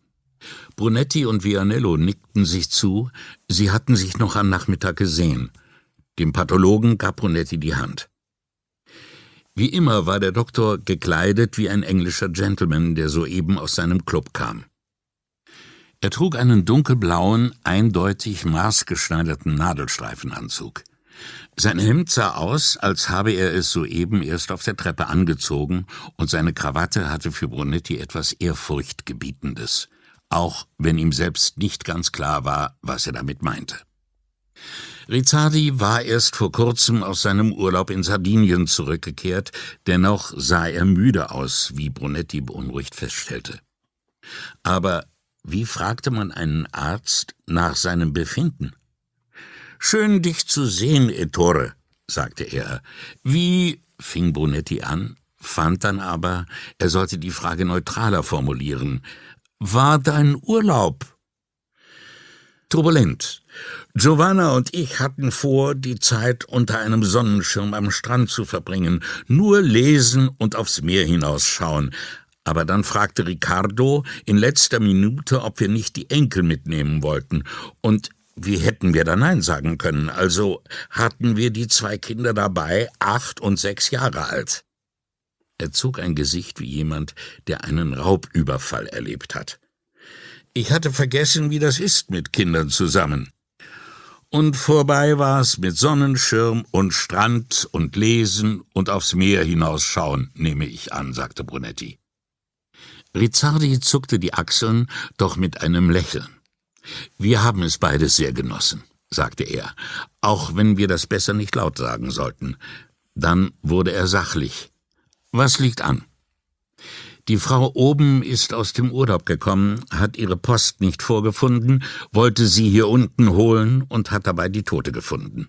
[SPEAKER 1] Brunetti und Vianello nickten sich zu, sie hatten sich noch am Nachmittag gesehen. Dem Pathologen gab Brunetti die Hand. Wie immer war der Doktor gekleidet wie ein englischer Gentleman, der soeben aus seinem Club kam. Er trug einen dunkelblauen, eindeutig maßgeschneiderten Nadelstreifenanzug. Sein Hemd sah aus, als habe er es soeben erst auf der Treppe angezogen, und seine Krawatte hatte für Brunetti etwas Ehrfurchtgebietendes, auch wenn ihm selbst nicht ganz klar war, was er damit meinte. Rizzardi war erst vor kurzem aus seinem Urlaub in Sardinien zurückgekehrt, dennoch sah er müde aus, wie Brunetti beunruhigt feststellte. Aber wie fragte man einen Arzt nach seinem Befinden? Schön, dich zu sehen, Ettore, sagte er. Wie, fing Brunetti an, fand dann aber, er sollte die Frage neutraler formulieren. War dein Urlaub? Turbulent. Giovanna und ich hatten vor, die Zeit unter einem Sonnenschirm am Strand zu verbringen, nur lesen und aufs Meer hinausschauen. Aber dann fragte Riccardo in letzter Minute, ob wir nicht die Enkel mitnehmen wollten, und wie hätten wir da Nein sagen können? Also hatten wir die zwei Kinder dabei, acht und sechs Jahre alt. Er zog ein Gesicht wie jemand, der einen Raubüberfall erlebt hat. Ich hatte vergessen, wie das ist mit Kindern zusammen. Und vorbei war's mit Sonnenschirm und Strand und Lesen und aufs Meer hinausschauen, nehme ich an, sagte Brunetti. Rizzardi zuckte die Achseln, doch mit einem Lächeln. Wir haben es beide sehr genossen, sagte er, auch wenn wir das besser nicht laut sagen sollten. Dann wurde er sachlich. Was liegt an? Die Frau oben ist aus dem Urlaub gekommen, hat ihre Post nicht vorgefunden, wollte sie hier unten holen und hat dabei die Tote gefunden.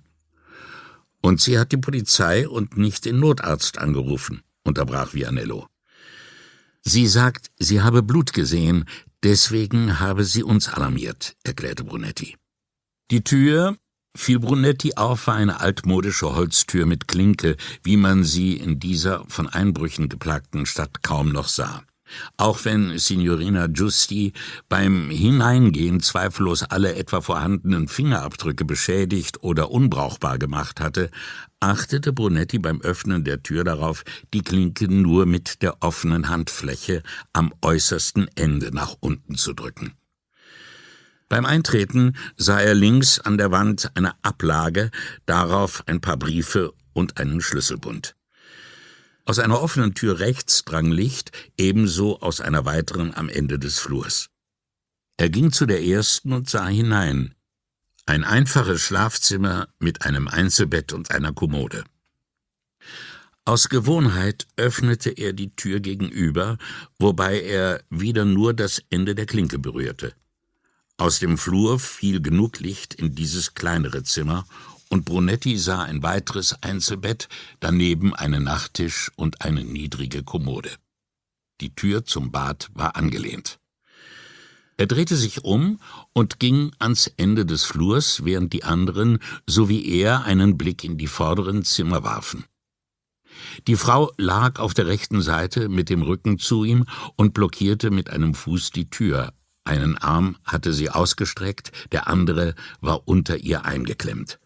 [SPEAKER 1] Und sie hat die Polizei und nicht den Notarzt angerufen, unterbrach Vianello. Sie sagt, sie habe Blut gesehen, Deswegen habe sie uns alarmiert, erklärte Brunetti. Die Tür fiel Brunetti auf war eine altmodische Holztür mit Klinke, wie man sie in dieser von Einbrüchen geplagten Stadt kaum noch sah. Auch wenn Signorina Giusti beim Hineingehen zweifellos alle etwa vorhandenen Fingerabdrücke beschädigt oder unbrauchbar gemacht hatte, achtete Brunetti beim Öffnen der Tür darauf, die Klinke nur mit der offenen Handfläche am äußersten Ende nach unten zu drücken. Beim Eintreten sah er links an der Wand eine Ablage, darauf ein paar Briefe und einen Schlüsselbund. Aus einer offenen Tür rechts drang Licht, ebenso aus einer weiteren am Ende des Flurs. Er ging zu der ersten und sah hinein. Ein einfaches Schlafzimmer mit einem Einzelbett und einer Kommode. Aus Gewohnheit öffnete er die Tür gegenüber, wobei er wieder nur das Ende der Klinke berührte. Aus dem Flur fiel genug Licht in dieses kleinere Zimmer, und Brunetti sah ein weiteres Einzelbett, daneben einen Nachttisch und eine niedrige Kommode. Die Tür zum Bad war angelehnt. Er drehte sich um und ging ans Ende des Flurs, während die anderen, so wie er, einen Blick in die vorderen Zimmer warfen. Die Frau lag auf der rechten Seite mit dem Rücken zu ihm und blockierte mit einem Fuß die Tür. Einen Arm hatte sie ausgestreckt, der andere war unter ihr eingeklemmt.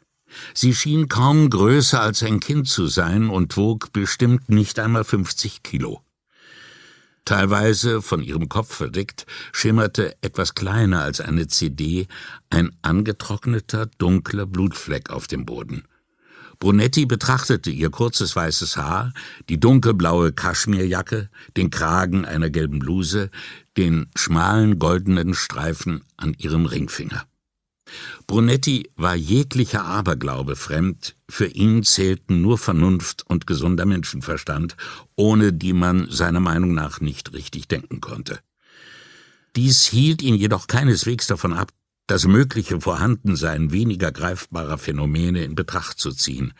[SPEAKER 1] Sie schien kaum größer als ein Kind zu sein und wog bestimmt nicht einmal 50 Kilo. Teilweise von ihrem Kopf verdeckt, schimmerte etwas kleiner als eine CD ein angetrockneter, dunkler Blutfleck auf dem Boden. Brunetti betrachtete ihr kurzes weißes Haar, die dunkelblaue Kaschmirjacke, den Kragen einer gelben Bluse, den schmalen goldenen Streifen an ihrem Ringfinger. Brunetti war jeglicher Aberglaube fremd, für ihn zählten nur Vernunft und gesunder Menschenverstand, ohne die man seiner Meinung nach nicht richtig denken konnte. Dies hielt ihn jedoch keineswegs davon ab, das mögliche Vorhandensein weniger greifbarer Phänomene in Betracht zu ziehen.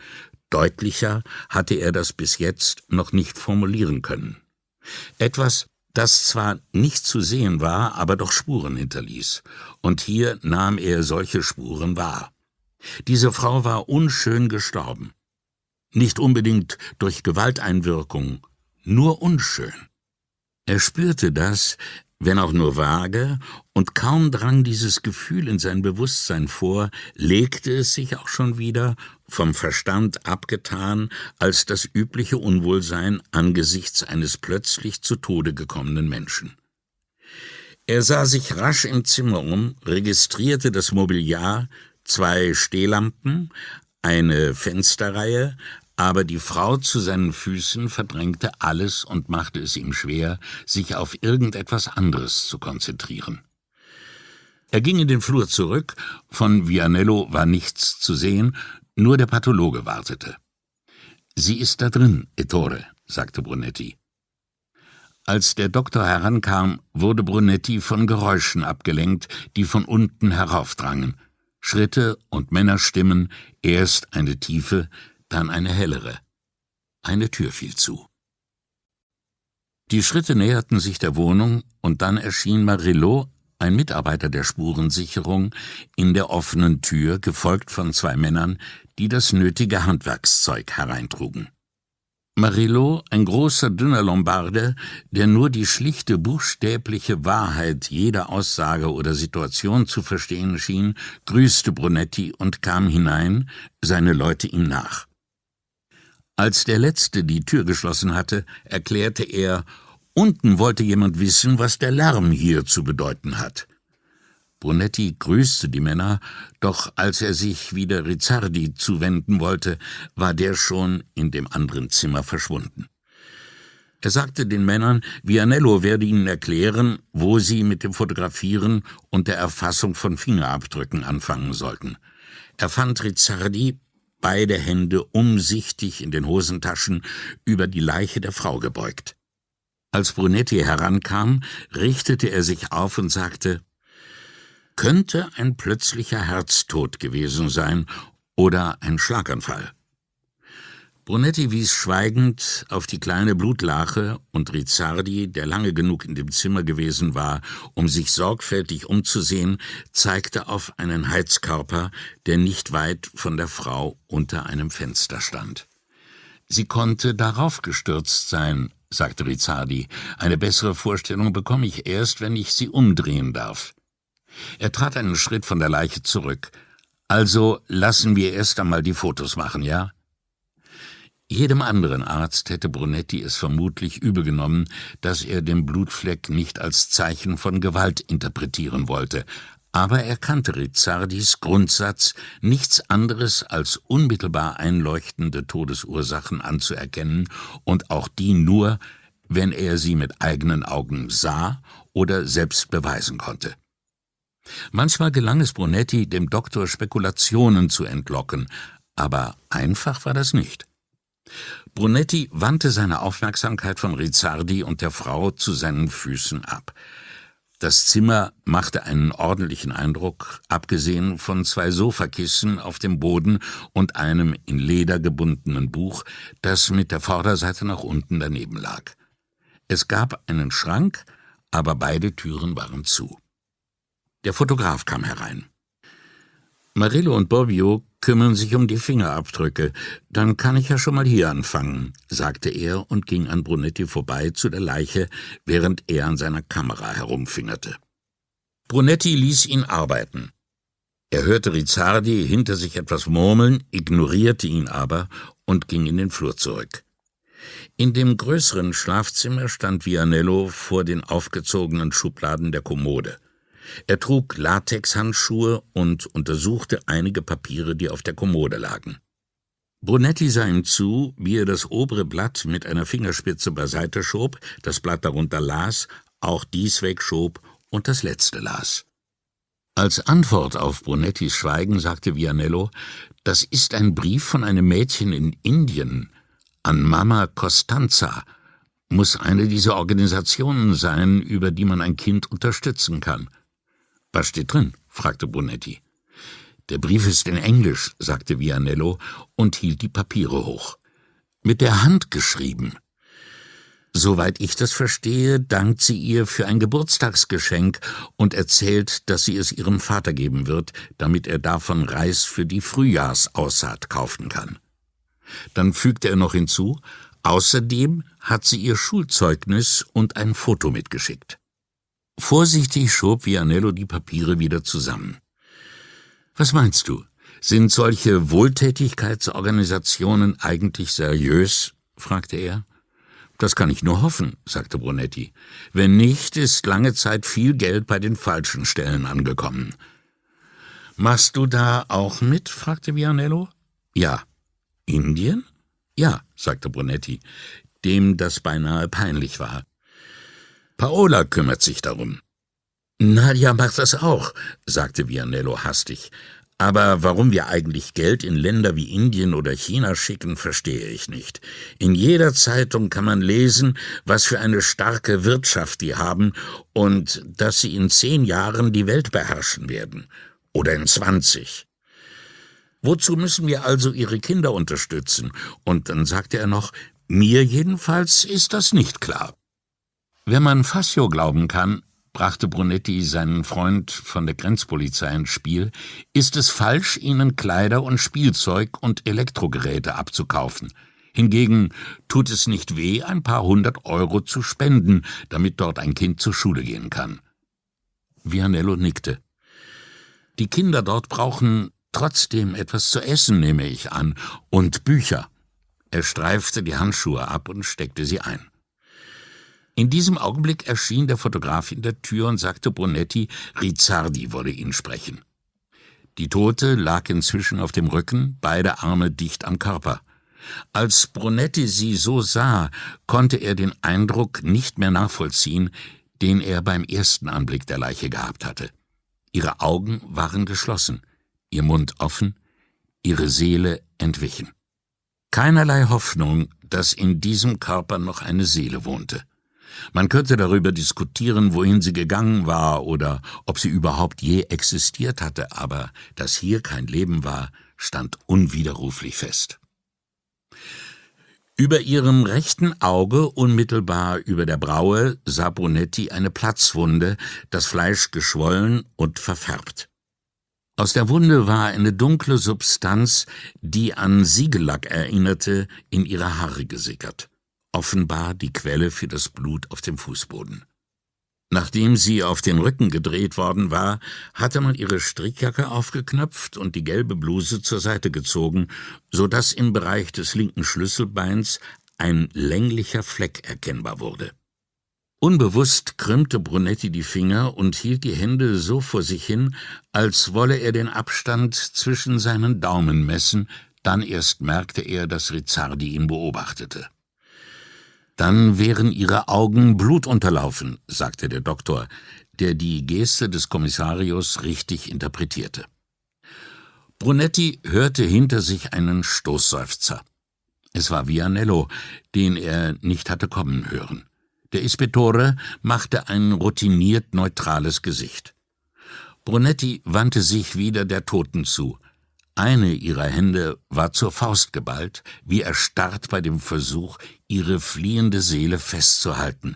[SPEAKER 1] Deutlicher hatte er das bis jetzt noch nicht formulieren können. Etwas, das zwar nicht zu sehen war, aber doch Spuren hinterließ, und hier nahm er solche Spuren wahr. Diese Frau war unschön gestorben. Nicht unbedingt durch Gewalteinwirkung, nur unschön. Er spürte das, wenn auch nur vage, und kaum drang dieses Gefühl in sein Bewusstsein vor, legte es sich auch schon wieder, vom Verstand abgetan, als das übliche Unwohlsein angesichts eines plötzlich zu Tode gekommenen Menschen. Er sah sich rasch im Zimmer um, registrierte das Mobiliar, zwei Stehlampen, eine Fensterreihe, aber die Frau zu seinen Füßen verdrängte alles und machte es ihm schwer, sich auf irgendetwas anderes zu konzentrieren. Er ging in den Flur zurück, von Vianello war nichts zu sehen, nur der Pathologe wartete. Sie ist da drin, Ettore, sagte Brunetti. Als der Doktor herankam, wurde Brunetti von Geräuschen abgelenkt, die von unten heraufdrangen. Schritte und Männerstimmen, erst eine tiefe, dann eine hellere. Eine Tür fiel zu. Die Schritte näherten sich der Wohnung, und dann erschien Marillo, ein Mitarbeiter der Spurensicherung, in der offenen Tür, gefolgt von zwei Männern, die das nötige Handwerkszeug hereintrugen. Marillo, ein großer, dünner Lombarde, der nur die schlichte, buchstäbliche Wahrheit jeder Aussage oder Situation zu verstehen schien, grüßte Brunetti und kam hinein, seine Leute ihm nach. Als der Letzte die Tür geschlossen hatte, erklärte er, unten wollte jemand wissen, was der Lärm hier zu bedeuten hat. Brunetti grüßte die Männer, doch als er sich wieder Rizzardi zuwenden wollte, war der schon in dem anderen Zimmer verschwunden. Er sagte den Männern, Vianello werde ihnen erklären, wo sie mit dem Fotografieren und der Erfassung von Fingerabdrücken anfangen sollten. Er fand Rizzardi beide Hände umsichtig in den Hosentaschen über die Leiche der Frau gebeugt. Als Brunetti herankam, richtete er sich auf und sagte Könnte ein plötzlicher Herztod gewesen sein oder ein Schlaganfall. Brunetti wies schweigend auf die kleine Blutlache und Rizzardi, der lange genug in dem Zimmer gewesen war, um sich sorgfältig umzusehen, zeigte auf einen Heizkörper, der nicht weit von der Frau unter einem Fenster stand. Sie konnte darauf gestürzt sein, sagte Rizzardi. Eine bessere Vorstellung bekomme ich erst, wenn ich sie umdrehen darf. Er trat einen Schritt von der Leiche zurück. Also lassen wir erst einmal die Fotos machen, ja? Jedem anderen Arzt hätte Brunetti es vermutlich übel genommen, dass er den Blutfleck nicht als Zeichen von Gewalt interpretieren wollte, aber er kannte Rizzardis Grundsatz, nichts anderes als unmittelbar einleuchtende Todesursachen anzuerkennen und auch die nur, wenn er sie mit eigenen Augen sah oder selbst beweisen konnte. Manchmal gelang es Brunetti, dem Doktor Spekulationen zu entlocken, aber einfach war das nicht. Brunetti wandte seine Aufmerksamkeit von Rizzardi und der Frau zu seinen Füßen ab. Das Zimmer machte einen ordentlichen Eindruck, abgesehen von zwei Sofakissen auf dem Boden und einem in Leder gebundenen Buch, das mit der Vorderseite nach unten daneben lag. Es gab einen Schrank, aber beide Türen waren zu. Der Fotograf kam herein. Marillo und Bobbio kümmern sich um die Fingerabdrücke. Dann kann ich ja schon mal hier anfangen, sagte er und ging an Brunetti vorbei zu der Leiche, während er an seiner Kamera herumfingerte. Brunetti ließ ihn arbeiten. Er hörte Rizzardi hinter sich etwas murmeln, ignorierte ihn aber und ging in den Flur zurück. In dem größeren Schlafzimmer stand Vianello vor den aufgezogenen Schubladen der Kommode. Er trug Latexhandschuhe und untersuchte einige Papiere, die auf der Kommode lagen. Brunetti sah ihm zu, wie er das obere Blatt mit einer Fingerspitze beiseite schob, das Blatt darunter las, auch dies wegschob und das letzte las. Als Antwort auf Brunettis Schweigen sagte Vianello, das ist ein Brief von einem Mädchen in Indien an Mama Costanza, muss eine dieser Organisationen sein, über die man ein Kind unterstützen kann. Was steht drin? fragte Brunetti. Der Brief ist in Englisch, sagte Vianello und hielt die Papiere hoch. Mit der Hand geschrieben. Soweit ich das verstehe, dankt sie ihr für ein Geburtstagsgeschenk und erzählt, dass sie es ihrem Vater geben wird, damit er davon Reis für die Frühjahrsaussaat kaufen kann. Dann fügte er noch hinzu, außerdem hat sie ihr Schulzeugnis und ein Foto mitgeschickt. Vorsichtig schob Vianello die Papiere wieder zusammen. Was meinst du? Sind solche Wohltätigkeitsorganisationen eigentlich seriös? fragte er. Das kann ich nur hoffen, sagte Brunetti. Wenn nicht, ist lange Zeit viel Geld bei den falschen Stellen angekommen. Machst du da auch mit? fragte Vianello. Ja. Indien? Ja, sagte Brunetti, dem das beinahe peinlich war. Paola kümmert sich darum. Nadja macht das auch, sagte Vianello hastig. Aber warum wir eigentlich Geld in Länder wie Indien oder China schicken, verstehe ich nicht. In jeder Zeitung kann man lesen, was für eine starke Wirtschaft die haben und dass sie in zehn Jahren die Welt beherrschen werden. Oder in zwanzig. Wozu müssen wir also ihre Kinder unterstützen? Und dann sagte er noch, mir jedenfalls ist das nicht klar. Wenn man Fassio glauben kann, brachte Brunetti seinen Freund von der Grenzpolizei ins Spiel, ist es falsch, ihnen Kleider und Spielzeug und Elektrogeräte abzukaufen. Hingegen tut es nicht weh, ein paar hundert Euro zu spenden, damit dort ein Kind zur Schule gehen kann. Vianello nickte. Die Kinder dort brauchen trotzdem etwas zu essen, nehme ich an, und Bücher. Er streifte die Handschuhe ab und steckte sie ein. In diesem Augenblick erschien der Fotograf in der Tür und sagte Brunetti, Rizzardi wolle ihn sprechen. Die Tote lag inzwischen auf dem Rücken, beide Arme dicht am Körper. Als Brunetti sie so sah, konnte er den Eindruck nicht mehr nachvollziehen, den er beim ersten Anblick der Leiche gehabt hatte. Ihre Augen waren geschlossen, ihr Mund offen, ihre Seele entwichen. Keinerlei Hoffnung, dass in diesem Körper noch eine Seele wohnte. Man könnte darüber diskutieren, wohin sie gegangen war oder ob sie überhaupt je existiert hatte, aber dass hier kein Leben war, stand unwiderruflich fest. Über ihrem rechten Auge, unmittelbar über der Braue, sah Brunetti eine Platzwunde, das Fleisch geschwollen und verfärbt. Aus der Wunde war eine dunkle Substanz, die an Siegellack erinnerte, in ihre Haare gesickert offenbar die Quelle für das Blut auf dem Fußboden. Nachdem sie auf den Rücken gedreht worden war, hatte man ihre Strickjacke aufgeknöpft und die gelbe Bluse zur Seite gezogen, so dass im Bereich des linken Schlüsselbeins ein länglicher Fleck erkennbar wurde. Unbewusst krümmte Brunetti die Finger und hielt die Hände so vor sich hin, als wolle er den Abstand zwischen seinen Daumen messen, dann erst merkte er, dass Rizzardi ihn beobachtete. Dann wären Ihre Augen blutunterlaufen, sagte der Doktor, der die Geste des Kommissarius richtig interpretierte. Brunetti hörte hinter sich einen Stoßseufzer. Es war Vianello, den er nicht hatte kommen hören. Der Ispettore machte ein routiniert neutrales Gesicht. Brunetti wandte sich wieder der Toten zu. Eine ihrer Hände war zur Faust geballt, wie erstarrt bei dem Versuch, ihre fliehende Seele festzuhalten.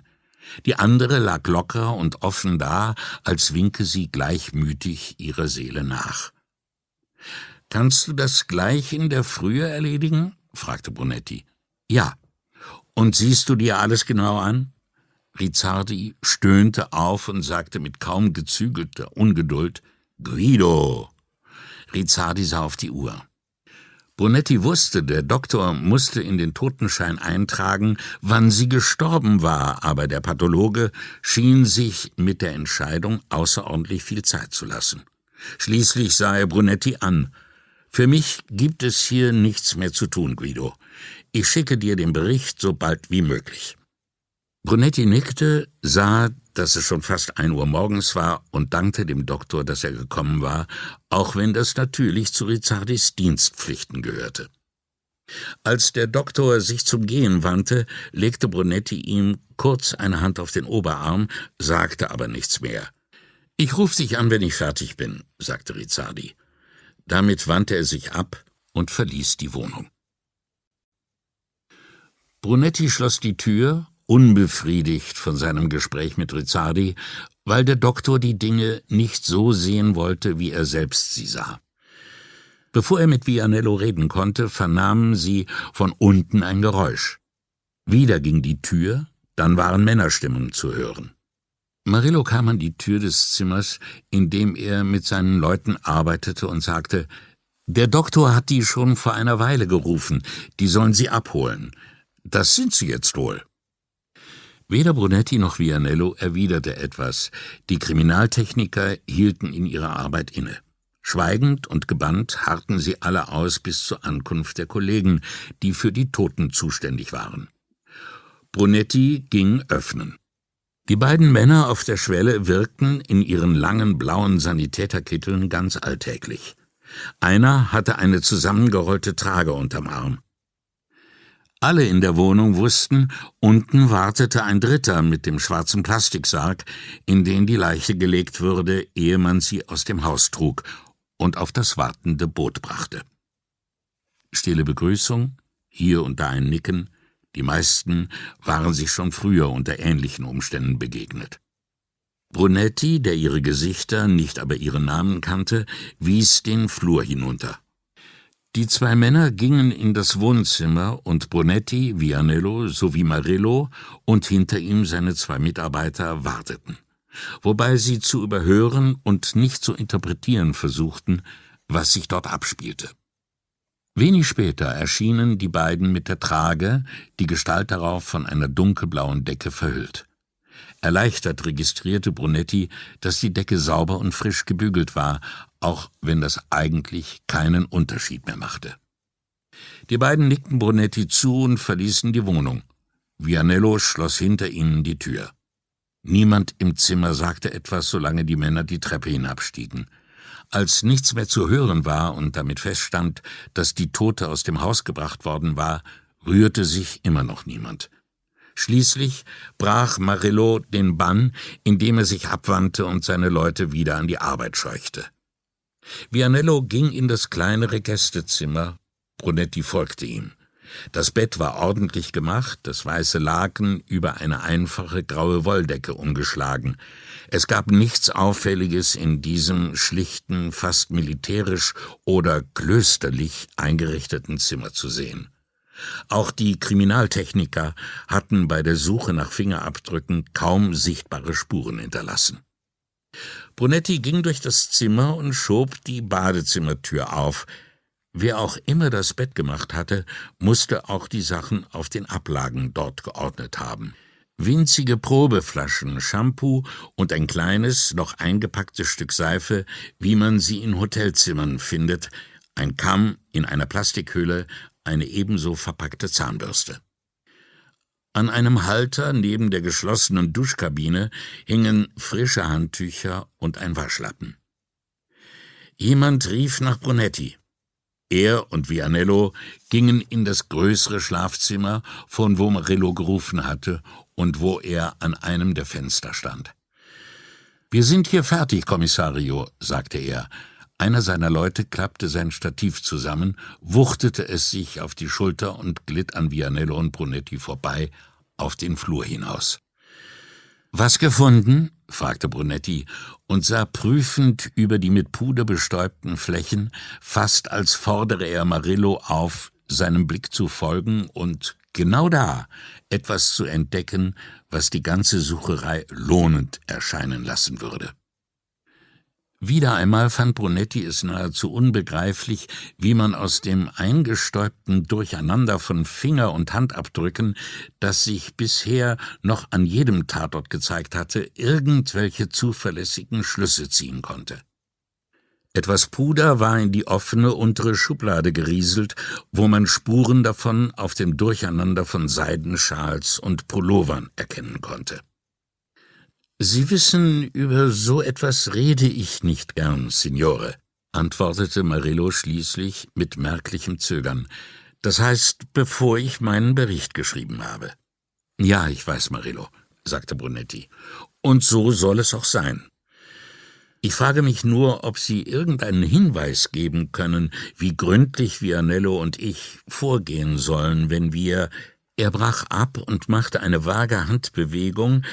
[SPEAKER 1] Die andere lag locker und offen da, als winke sie gleichmütig ihrer Seele nach. Kannst du das gleich in der Frühe erledigen? fragte Brunetti. Ja. Und siehst du dir alles genau an? Rizzardi stöhnte auf und sagte mit kaum gezügelter Ungeduld Guido, Rizzardi sah auf die Uhr. Brunetti wusste, der Doktor musste in den Totenschein eintragen, wann sie gestorben war, aber der Pathologe schien sich mit der Entscheidung außerordentlich viel Zeit zu lassen. Schließlich sah er Brunetti an. Für mich gibt es hier nichts mehr zu tun, Guido. Ich schicke dir den Bericht so bald wie möglich. Brunetti nickte, sah, dass es schon fast ein Uhr morgens war und dankte dem Doktor, dass er gekommen war, auch wenn das natürlich zu Rizzardis Dienstpflichten gehörte. Als der Doktor sich zum Gehen wandte, legte Brunetti ihm kurz eine Hand auf den Oberarm, sagte aber nichts mehr. Ich ruf dich an, wenn ich fertig bin, sagte Rizzardi. Damit wandte er sich ab und verließ die Wohnung. Brunetti schloss die Tür, unbefriedigt von seinem Gespräch mit Rizzardi, weil der Doktor die Dinge nicht so sehen wollte, wie er selbst sie sah. Bevor er mit Vianello reden konnte, vernahmen sie von unten ein Geräusch. Wieder ging die Tür, dann waren Männerstimmen zu hören. Marillo kam an die Tür des Zimmers, in dem er mit seinen Leuten arbeitete, und sagte, der Doktor hat die schon vor einer Weile gerufen, die sollen sie abholen. Das sind sie jetzt wohl. Weder Brunetti noch Vianello erwiderte etwas, die Kriminaltechniker hielten in ihrer Arbeit inne. Schweigend und gebannt harrten sie alle aus bis zur Ankunft der Kollegen, die für die Toten zuständig waren. Brunetti ging öffnen. Die beiden Männer auf der Schwelle wirkten in ihren langen blauen Sanitäterkitteln ganz alltäglich. Einer hatte eine zusammengerollte Trage unterm Arm. Alle in der Wohnung wussten, unten wartete ein Dritter mit dem schwarzen Plastiksarg, in den die Leiche gelegt würde, ehe man sie aus dem Haus trug und auf das wartende Boot brachte. Stille Begrüßung, hier und da ein Nicken, die meisten waren sich schon früher unter ähnlichen Umständen begegnet. Brunetti, der ihre Gesichter, nicht aber ihre Namen kannte, wies den Flur hinunter. Die zwei Männer gingen in das Wohnzimmer und Brunetti, Vianello sowie Marillo und hinter ihm seine zwei Mitarbeiter warteten, wobei sie zu überhören und nicht zu interpretieren versuchten, was sich dort abspielte. Wenig später erschienen die beiden mit der Trage, die Gestalt darauf von einer dunkelblauen Decke verhüllt. Erleichtert registrierte Brunetti, dass die Decke sauber und frisch gebügelt war, auch wenn das eigentlich keinen Unterschied mehr machte. Die beiden nickten Brunetti zu und verließen die Wohnung. Vianello schloss hinter ihnen die Tür. Niemand im Zimmer sagte etwas, solange die Männer die Treppe hinabstiegen. Als nichts mehr zu hören war und damit feststand, dass die Tote aus dem Haus gebracht worden war, rührte sich immer noch niemand. Schließlich brach Marillo den Bann, indem er sich abwandte und seine Leute wieder an die Arbeit scheuchte. Vianello ging in das kleinere Gästezimmer, Brunetti folgte ihm. Das Bett war ordentlich gemacht, das weiße Laken über eine einfache graue Wolldecke umgeschlagen. Es gab nichts Auffälliges in diesem schlichten, fast militärisch oder klösterlich eingerichteten Zimmer zu sehen. Auch die Kriminaltechniker hatten bei der Suche nach Fingerabdrücken kaum sichtbare Spuren hinterlassen. Brunetti ging durch das Zimmer und schob die Badezimmertür auf. Wer auch immer das Bett gemacht hatte, musste auch die Sachen auf den Ablagen dort geordnet haben. Winzige Probeflaschen, Shampoo und ein kleines, noch eingepacktes Stück Seife, wie man sie in Hotelzimmern findet, ein Kamm in einer Plastikhülle, eine ebenso verpackte Zahnbürste. An einem Halter neben der geschlossenen Duschkabine hingen frische Handtücher und ein Waschlappen. Jemand rief nach Brunetti. Er und Vianello gingen in das größere Schlafzimmer, von wo Marillo gerufen hatte und wo er an einem der Fenster stand. Wir sind hier fertig, Kommissario, sagte er. Einer seiner Leute klappte sein Stativ zusammen, wuchtete es sich auf die Schulter und glitt an Vianello und Brunetti vorbei auf den Flur hinaus. Was gefunden? fragte Brunetti und sah prüfend über die mit Puder bestäubten Flächen, fast als fordere er Marillo auf, seinem Blick zu folgen und genau da etwas zu entdecken, was die ganze Sucherei lohnend erscheinen lassen würde. Wieder einmal fand Brunetti es nahezu unbegreiflich, wie man aus dem eingestäubten Durcheinander von Finger- und Handabdrücken, das sich bisher noch an jedem Tatort gezeigt hatte, irgendwelche zuverlässigen Schlüsse ziehen konnte. Etwas Puder war in die offene untere Schublade gerieselt, wo man Spuren davon auf dem Durcheinander von Seidenschals und Pullovern erkennen konnte. Sie wissen, über so etwas rede ich nicht gern, Signore, antwortete Marillo schließlich mit merklichem Zögern. Das heißt, bevor ich meinen Bericht geschrieben habe. Ja, ich weiß, Marillo, sagte Brunetti. Und so soll es auch sein. Ich frage mich nur, ob Sie irgendeinen Hinweis geben können, wie gründlich Vianello und ich vorgehen sollen, wenn wir. Er brach ab und machte eine vage Handbewegung,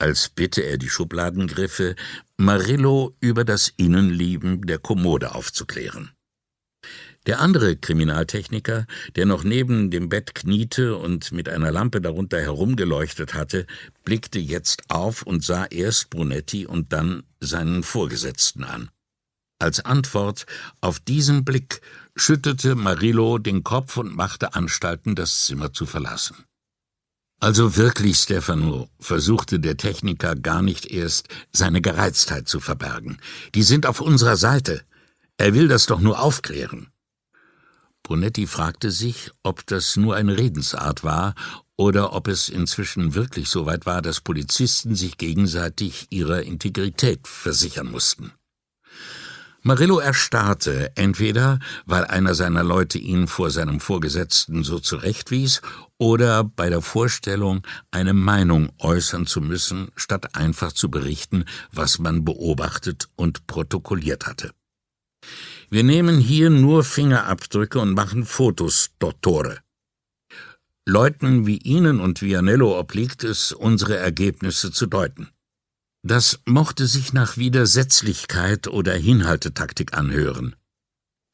[SPEAKER 1] als bitte er die Schubladengriffe, Marillo über das Innenlieben der Kommode aufzuklären. Der andere Kriminaltechniker, der noch neben dem Bett kniete und mit einer Lampe darunter herumgeleuchtet hatte, blickte jetzt auf und sah erst Brunetti und dann seinen Vorgesetzten an. Als Antwort auf diesen Blick schüttelte Marillo den Kopf und machte Anstalten, das Zimmer zu verlassen. Also wirklich, Stefano, versuchte der Techniker gar nicht erst, seine Gereiztheit zu verbergen. Die sind auf unserer Seite. Er will das doch nur aufklären. Brunetti fragte sich, ob das nur eine Redensart war oder ob es inzwischen wirklich so weit war, dass Polizisten sich gegenseitig ihrer Integrität versichern mussten. Marillo erstarrte, entweder weil einer seiner Leute ihn vor seinem Vorgesetzten so zurechtwies oder bei der Vorstellung, eine Meinung äußern zu müssen, statt einfach zu berichten, was man beobachtet und protokolliert hatte. Wir nehmen hier nur Fingerabdrücke und machen Fotos, Dottore. Leuten wie Ihnen und Vianello obliegt es, unsere Ergebnisse zu deuten. Das mochte sich nach Widersetzlichkeit oder Hinhaltetaktik anhören.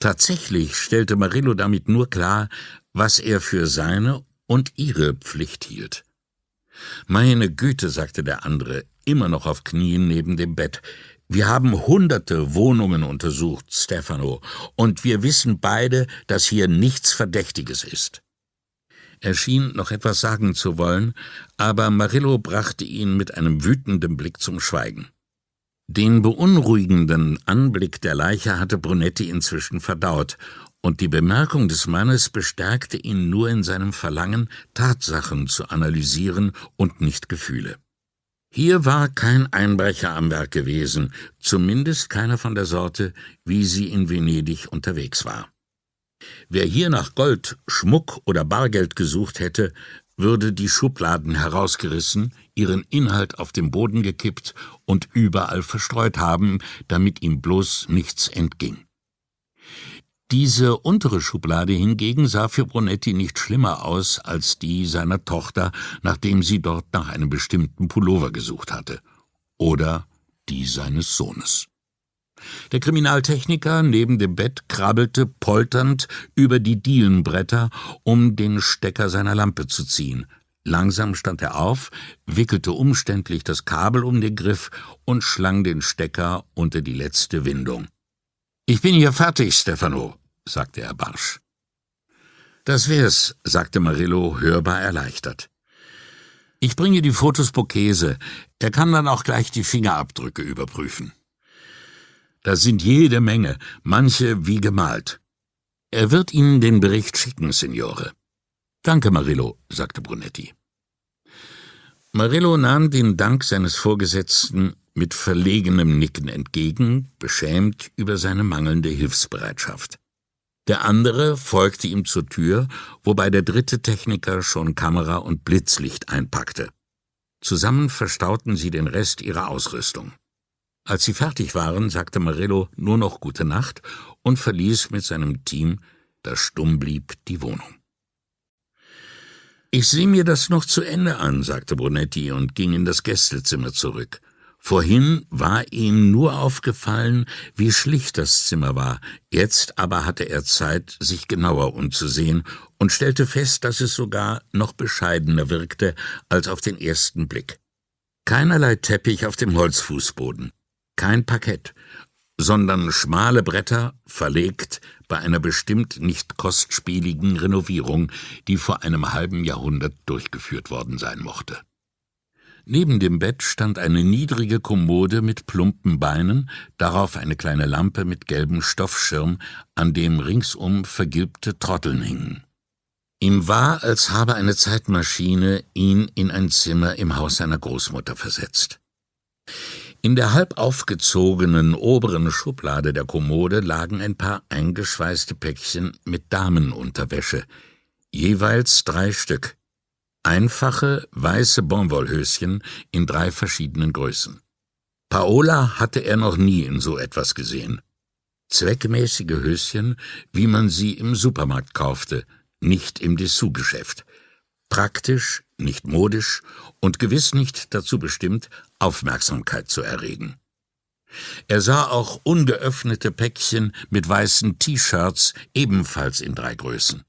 [SPEAKER 1] Tatsächlich stellte Marillo damit nur klar, was er für seine und ihre Pflicht hielt. Meine Güte, sagte der andere, immer noch auf Knien neben dem Bett, wir haben hunderte Wohnungen untersucht, Stefano, und wir wissen beide, dass hier nichts Verdächtiges ist. Er schien noch etwas sagen zu wollen, aber Marillo brachte ihn mit einem wütenden Blick zum Schweigen. Den beunruhigenden Anblick der Leiche hatte Brunetti inzwischen verdaut, und die Bemerkung des Mannes bestärkte ihn nur in seinem Verlangen, Tatsachen zu analysieren und nicht Gefühle. Hier war kein Einbrecher am Werk gewesen, zumindest keiner von der Sorte, wie sie in Venedig unterwegs war. Wer hier nach Gold, Schmuck oder Bargeld gesucht hätte, würde die Schubladen herausgerissen, ihren Inhalt auf den Boden gekippt und überall verstreut haben, damit ihm bloß nichts entging. Diese untere Schublade hingegen sah für Brunetti nicht schlimmer aus als die seiner Tochter, nachdem sie dort nach einem bestimmten Pullover gesucht hatte. Oder die seines Sohnes. Der Kriminaltechniker neben dem Bett krabbelte polternd über die Dielenbretter, um den Stecker seiner Lampe zu ziehen. Langsam stand er auf, wickelte umständlich das Kabel um den Griff und schlang den Stecker unter die letzte Windung. Ich bin hier fertig, Stefano, sagte er barsch. Das wär's, sagte Marillo hörbar erleichtert. Ich bringe die Fotos Bokese. Er kann dann auch gleich die Fingerabdrücke überprüfen. Da sind jede Menge, manche wie gemalt. Er wird Ihnen den Bericht schicken, Signore. Danke, Marillo, sagte Brunetti. Marillo nahm den Dank seines Vorgesetzten mit verlegenem Nicken entgegen, beschämt über seine mangelnde Hilfsbereitschaft. Der andere folgte ihm zur Tür, wobei der dritte Techniker schon Kamera und Blitzlicht einpackte. Zusammen verstauten sie den Rest ihrer Ausrüstung. Als sie fertig waren, sagte Marillo nur noch Gute Nacht und verließ mit seinem Team, das stumm blieb, die Wohnung. Ich sehe mir das noch zu Ende an, sagte Brunetti und ging in das Gästezimmer zurück. Vorhin war ihm nur aufgefallen, wie schlicht das Zimmer war, jetzt aber hatte er Zeit, sich genauer umzusehen und stellte fest, dass es sogar noch bescheidener wirkte als auf den ersten Blick. Keinerlei Teppich auf dem Holzfußboden, kein Parkett, sondern schmale Bretter, verlegt bei einer bestimmt nicht kostspieligen Renovierung, die vor einem halben Jahrhundert durchgeführt worden sein mochte. Neben dem Bett stand eine niedrige Kommode mit plumpen Beinen, darauf eine kleine Lampe mit gelbem Stoffschirm, an dem ringsum vergilbte Trotteln hingen. Ihm war, als habe eine Zeitmaschine ihn in ein Zimmer im Haus seiner Großmutter versetzt. In der halb aufgezogenen oberen Schublade der Kommode lagen ein paar eingeschweißte Päckchen mit Damenunterwäsche, jeweils drei Stück, Einfache, weiße Bonwollhöschen in drei verschiedenen Größen. Paola hatte er noch nie in so etwas gesehen. Zweckmäßige Höschen, wie man sie im Supermarkt kaufte, nicht im Dessous-Geschäft. Praktisch, nicht modisch und gewiss nicht dazu bestimmt, Aufmerksamkeit zu erregen. Er sah auch ungeöffnete Päckchen mit weißen T-Shirts, ebenfalls in drei Größen.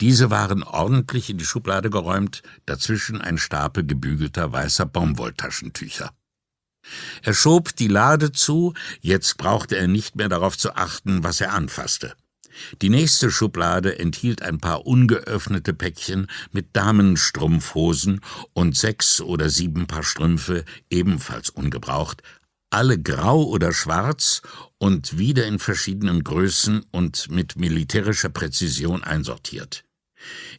[SPEAKER 1] Diese waren ordentlich in die Schublade geräumt, dazwischen ein Stapel gebügelter weißer Baumwolltaschentücher. Er schob die Lade zu, jetzt brauchte er nicht mehr darauf zu achten, was er anfasste. Die nächste Schublade enthielt ein paar ungeöffnete Päckchen mit Damenstrumpfhosen und sechs oder sieben Paar Strümpfe, ebenfalls ungebraucht, alle grau oder schwarz und wieder in verschiedenen Größen und mit militärischer Präzision einsortiert.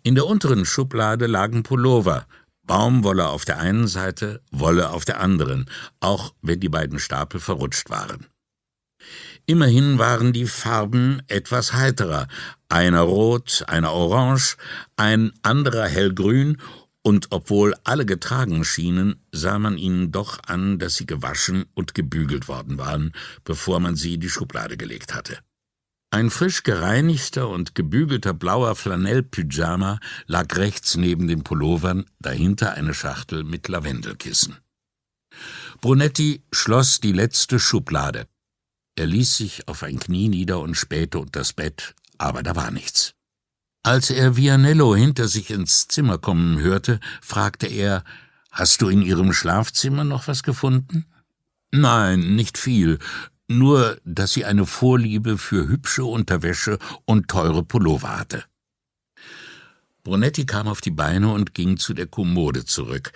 [SPEAKER 1] In der unteren Schublade lagen Pullover, Baumwolle auf der einen Seite, Wolle auf der anderen, auch wenn die beiden Stapel verrutscht waren. Immerhin waren die Farben etwas heiterer, einer rot, einer orange, ein anderer hellgrün, und obwohl alle getragen schienen, sah man ihnen doch an, dass sie gewaschen und gebügelt worden waren, bevor man sie in die Schublade gelegt hatte. Ein frisch gereinigter und gebügelter blauer Flanellpyjama lag rechts neben den Pullovern, dahinter eine Schachtel mit Lavendelkissen. Brunetti schloss die letzte Schublade. Er ließ sich auf ein Knie nieder und spähte unter das Bett, aber da war nichts. Als er Vianello hinter sich ins Zimmer kommen hörte, fragte er, Hast du in Ihrem Schlafzimmer noch was gefunden? Nein, nicht viel, nur dass sie eine Vorliebe für hübsche Unterwäsche und teure Pullover hatte. Brunetti kam auf die Beine und ging zu der Kommode zurück.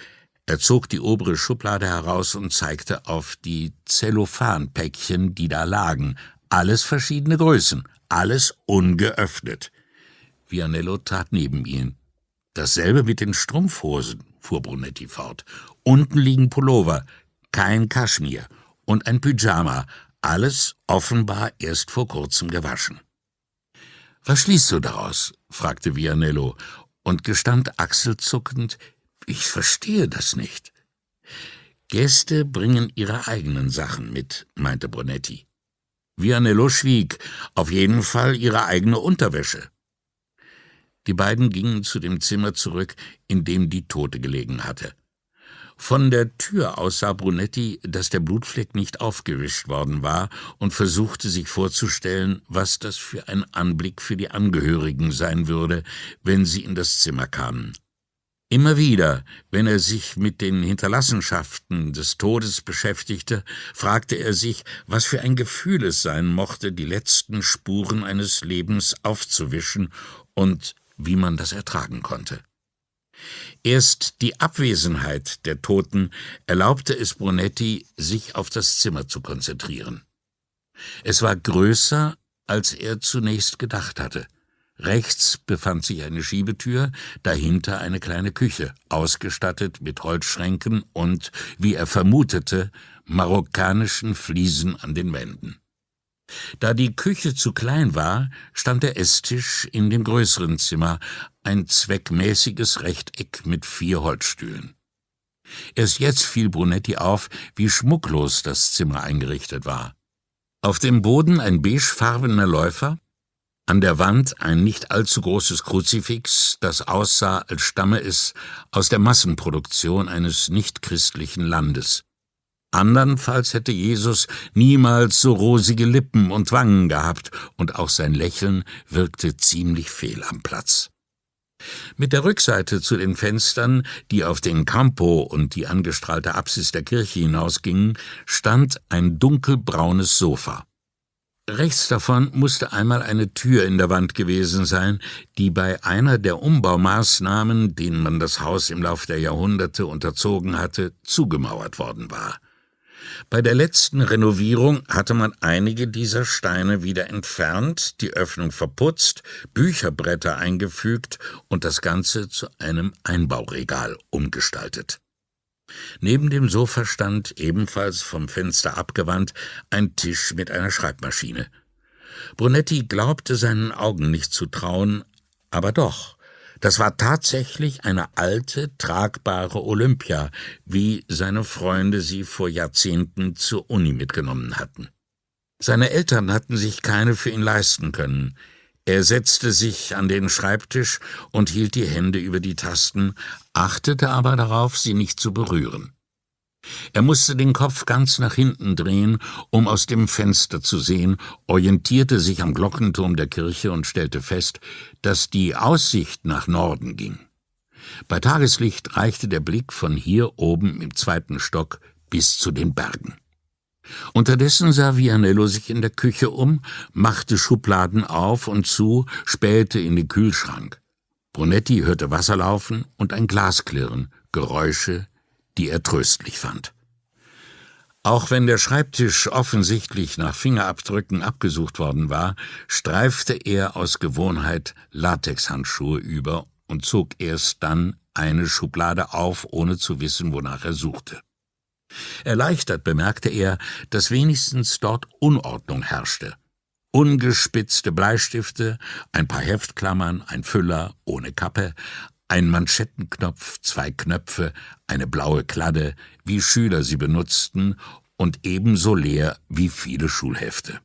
[SPEAKER 1] Er zog die obere Schublade heraus und zeigte auf die Zellophanpäckchen, die da lagen. Alles verschiedene Größen, alles ungeöffnet. Vianello trat neben ihn. Dasselbe mit den Strumpfhosen, fuhr Brunetti fort. Unten liegen Pullover, kein Kaschmir und ein Pyjama, alles offenbar erst vor kurzem gewaschen. Was schließt du daraus? fragte Vianello und gestand achselzuckend, ich verstehe das nicht. Gäste bringen ihre eigenen Sachen mit, meinte Brunetti. Vianello schwieg, auf jeden Fall ihre eigene Unterwäsche. Die beiden gingen zu dem Zimmer zurück, in dem die Tote gelegen hatte. Von der Tür aus sah Brunetti, dass der Blutfleck nicht aufgewischt worden war und versuchte sich vorzustellen, was das für ein Anblick für die Angehörigen sein würde, wenn sie in das Zimmer kamen. Immer wieder, wenn er sich mit den Hinterlassenschaften des Todes beschäftigte, fragte er sich, was für ein Gefühl es sein mochte, die letzten Spuren eines Lebens aufzuwischen und wie man das ertragen konnte. Erst die Abwesenheit der Toten erlaubte es Brunetti, sich auf das Zimmer zu konzentrieren. Es war größer, als er zunächst gedacht hatte. Rechts befand sich eine Schiebetür, dahinter eine kleine Küche, ausgestattet mit Holzschränken und, wie er vermutete, marokkanischen Fliesen an den Wänden. Da die Küche zu klein war, stand der Esstisch in dem größeren Zimmer, ein zweckmäßiges Rechteck mit vier Holzstühlen. Erst jetzt fiel Brunetti auf, wie schmucklos das Zimmer eingerichtet war. Auf dem Boden ein beigefarbener Läufer, an der Wand ein nicht allzu großes Kruzifix, das aussah, als stamme es aus der Massenproduktion eines nichtchristlichen Landes. Andernfalls hätte Jesus niemals so rosige Lippen und Wangen gehabt, und auch sein Lächeln wirkte ziemlich fehl am Platz. Mit der Rückseite zu den Fenstern, die auf den Campo und die angestrahlte Apsis der Kirche hinausgingen, stand ein dunkelbraunes Sofa. Rechts davon musste einmal eine Tür in der Wand gewesen sein, die bei einer der Umbaumaßnahmen, denen man das Haus im Lauf der Jahrhunderte unterzogen hatte, zugemauert worden war. Bei der letzten Renovierung hatte man einige dieser Steine wieder entfernt, die Öffnung verputzt, Bücherbretter eingefügt und das Ganze zu einem Einbauregal umgestaltet. Neben dem Sofa stand, ebenfalls vom Fenster abgewandt, ein Tisch mit einer Schreibmaschine. Brunetti glaubte seinen Augen nicht zu trauen, aber doch. Das war tatsächlich eine alte, tragbare Olympia, wie seine Freunde sie vor Jahrzehnten zur Uni mitgenommen hatten. Seine Eltern hatten sich keine für ihn leisten können. Er setzte sich an den Schreibtisch und hielt die Hände über die Tasten, achtete aber darauf, sie nicht zu berühren. Er musste den Kopf ganz nach hinten drehen, um aus dem Fenster zu sehen, orientierte sich am Glockenturm der Kirche und stellte fest, dass die Aussicht nach Norden ging. Bei Tageslicht reichte der Blick von hier oben im zweiten Stock bis zu den Bergen. Unterdessen sah Vianello sich in der Küche um, machte Schubladen auf und zu, spähte in den Kühlschrank. Brunetti hörte Wasser laufen und ein Glas klirren, Geräusche, die er tröstlich fand. Auch wenn der Schreibtisch offensichtlich nach Fingerabdrücken abgesucht worden war, streifte er aus Gewohnheit Latexhandschuhe über und zog erst dann eine Schublade auf, ohne zu wissen, wonach er suchte. Erleichtert bemerkte er, dass wenigstens dort Unordnung herrschte. Ungespitzte Bleistifte, ein paar Heftklammern, ein Füller ohne Kappe, ein Manschettenknopf, zwei Knöpfe, eine blaue Kladde, wie Schüler sie benutzten, und ebenso leer wie viele Schulhefte.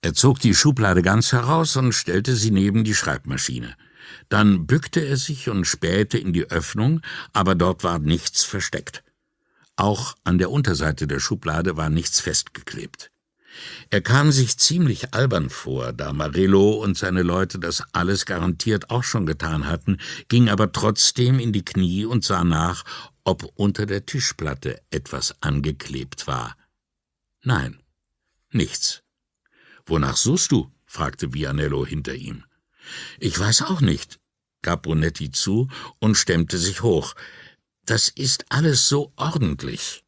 [SPEAKER 1] Er zog die Schublade ganz heraus und stellte sie neben die Schreibmaschine. Dann bückte er sich und spähte in die Öffnung, aber dort war nichts versteckt. Auch an der Unterseite der Schublade war nichts festgeklebt. Er kam sich ziemlich albern vor, da Marello und seine Leute das alles garantiert auch schon getan hatten, ging aber trotzdem in die Knie und sah nach, ob unter der Tischplatte etwas angeklebt war. Nein, nichts. Wonach suchst du? fragte Vianello hinter ihm. Ich weiß auch nicht, gab Brunetti zu und stemmte sich hoch. Das ist alles so ordentlich.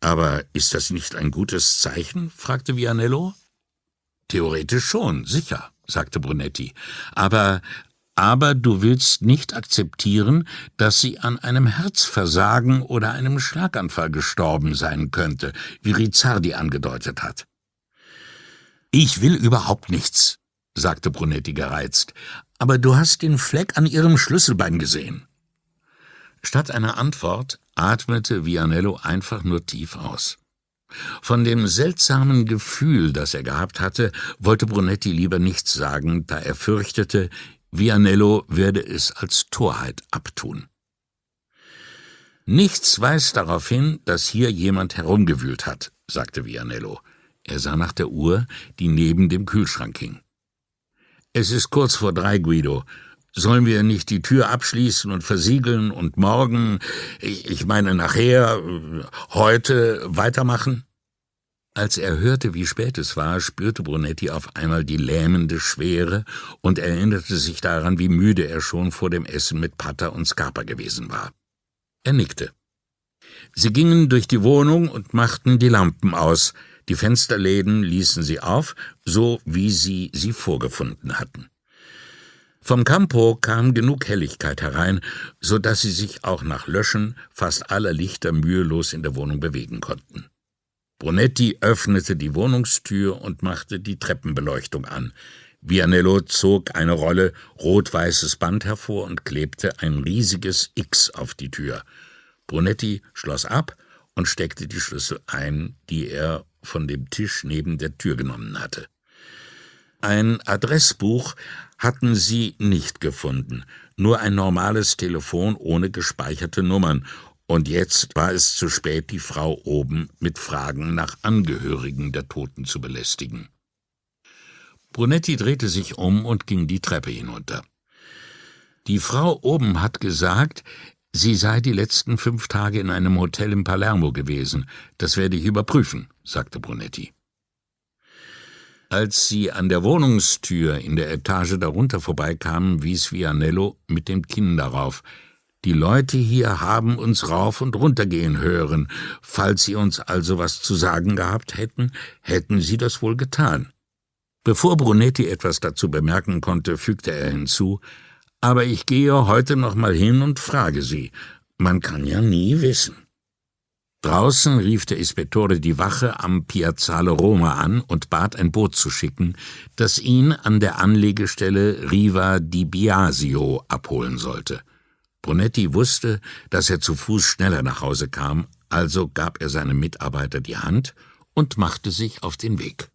[SPEAKER 1] Aber ist das nicht ein gutes Zeichen? fragte Vianello. Theoretisch schon, sicher, sagte Brunetti. Aber aber du willst nicht akzeptieren, dass sie an einem Herzversagen oder einem Schlaganfall gestorben sein könnte, wie Rizzardi angedeutet hat. Ich will überhaupt nichts, sagte Brunetti gereizt, aber du hast den Fleck an ihrem Schlüsselbein gesehen. Statt einer Antwort atmete Vianello einfach nur tief aus. Von dem seltsamen Gefühl, das er gehabt hatte, wollte Brunetti lieber nichts sagen, da er fürchtete, Vianello werde es als Torheit abtun. Nichts weist darauf hin, dass hier jemand herumgewühlt hat, sagte Vianello. Er sah nach der Uhr, die neben dem Kühlschrank hing. Es ist kurz vor drei, Guido. Sollen wir nicht die Tür abschließen und versiegeln und morgen, ich meine nachher, heute weitermachen? Als er hörte, wie spät es war, spürte Brunetti auf einmal die lähmende Schwere und erinnerte sich daran, wie müde er schon vor dem Essen mit Pater und Skapa gewesen war. Er nickte. Sie gingen durch die Wohnung und machten die Lampen aus, die Fensterläden ließen sie auf, so wie sie sie vorgefunden hatten. Vom Campo kam genug Helligkeit herein, so dass sie sich auch nach Löschen fast aller Lichter mühelos in der Wohnung bewegen konnten. Brunetti öffnete die Wohnungstür und machte die Treppenbeleuchtung an. Vianello zog eine Rolle rot-weißes Band hervor und klebte ein riesiges X auf die Tür. Brunetti schloss ab und steckte die Schlüssel ein, die er von dem Tisch neben der Tür genommen hatte. Ein Adressbuch hatten sie nicht gefunden, nur ein normales Telefon ohne gespeicherte Nummern, und jetzt war es zu spät, die Frau oben mit Fragen nach Angehörigen der Toten zu belästigen. Brunetti drehte sich um und ging die Treppe hinunter. Die Frau oben hat gesagt, sie sei die letzten fünf Tage in einem Hotel in Palermo gewesen. Das werde ich überprüfen, sagte Brunetti. Als sie an der Wohnungstür in der Etage darunter vorbeikamen, wies Vianello mit dem Kinn darauf. Die Leute hier haben uns rauf und runter gehen hören. Falls sie uns also was zu sagen gehabt hätten, hätten sie das wohl getan. Bevor Brunetti etwas dazu bemerken konnte, fügte er hinzu, aber ich gehe heute noch mal hin und frage sie. Man kann ja nie wissen. Draußen rief der Ispettore die Wache am Piazzale Roma an und bat ein Boot zu schicken, das ihn an der Anlegestelle Riva di Biasio abholen sollte. Brunetti wusste, dass er zu Fuß schneller nach Hause kam, also gab er seinem Mitarbeiter die Hand und machte sich auf den Weg.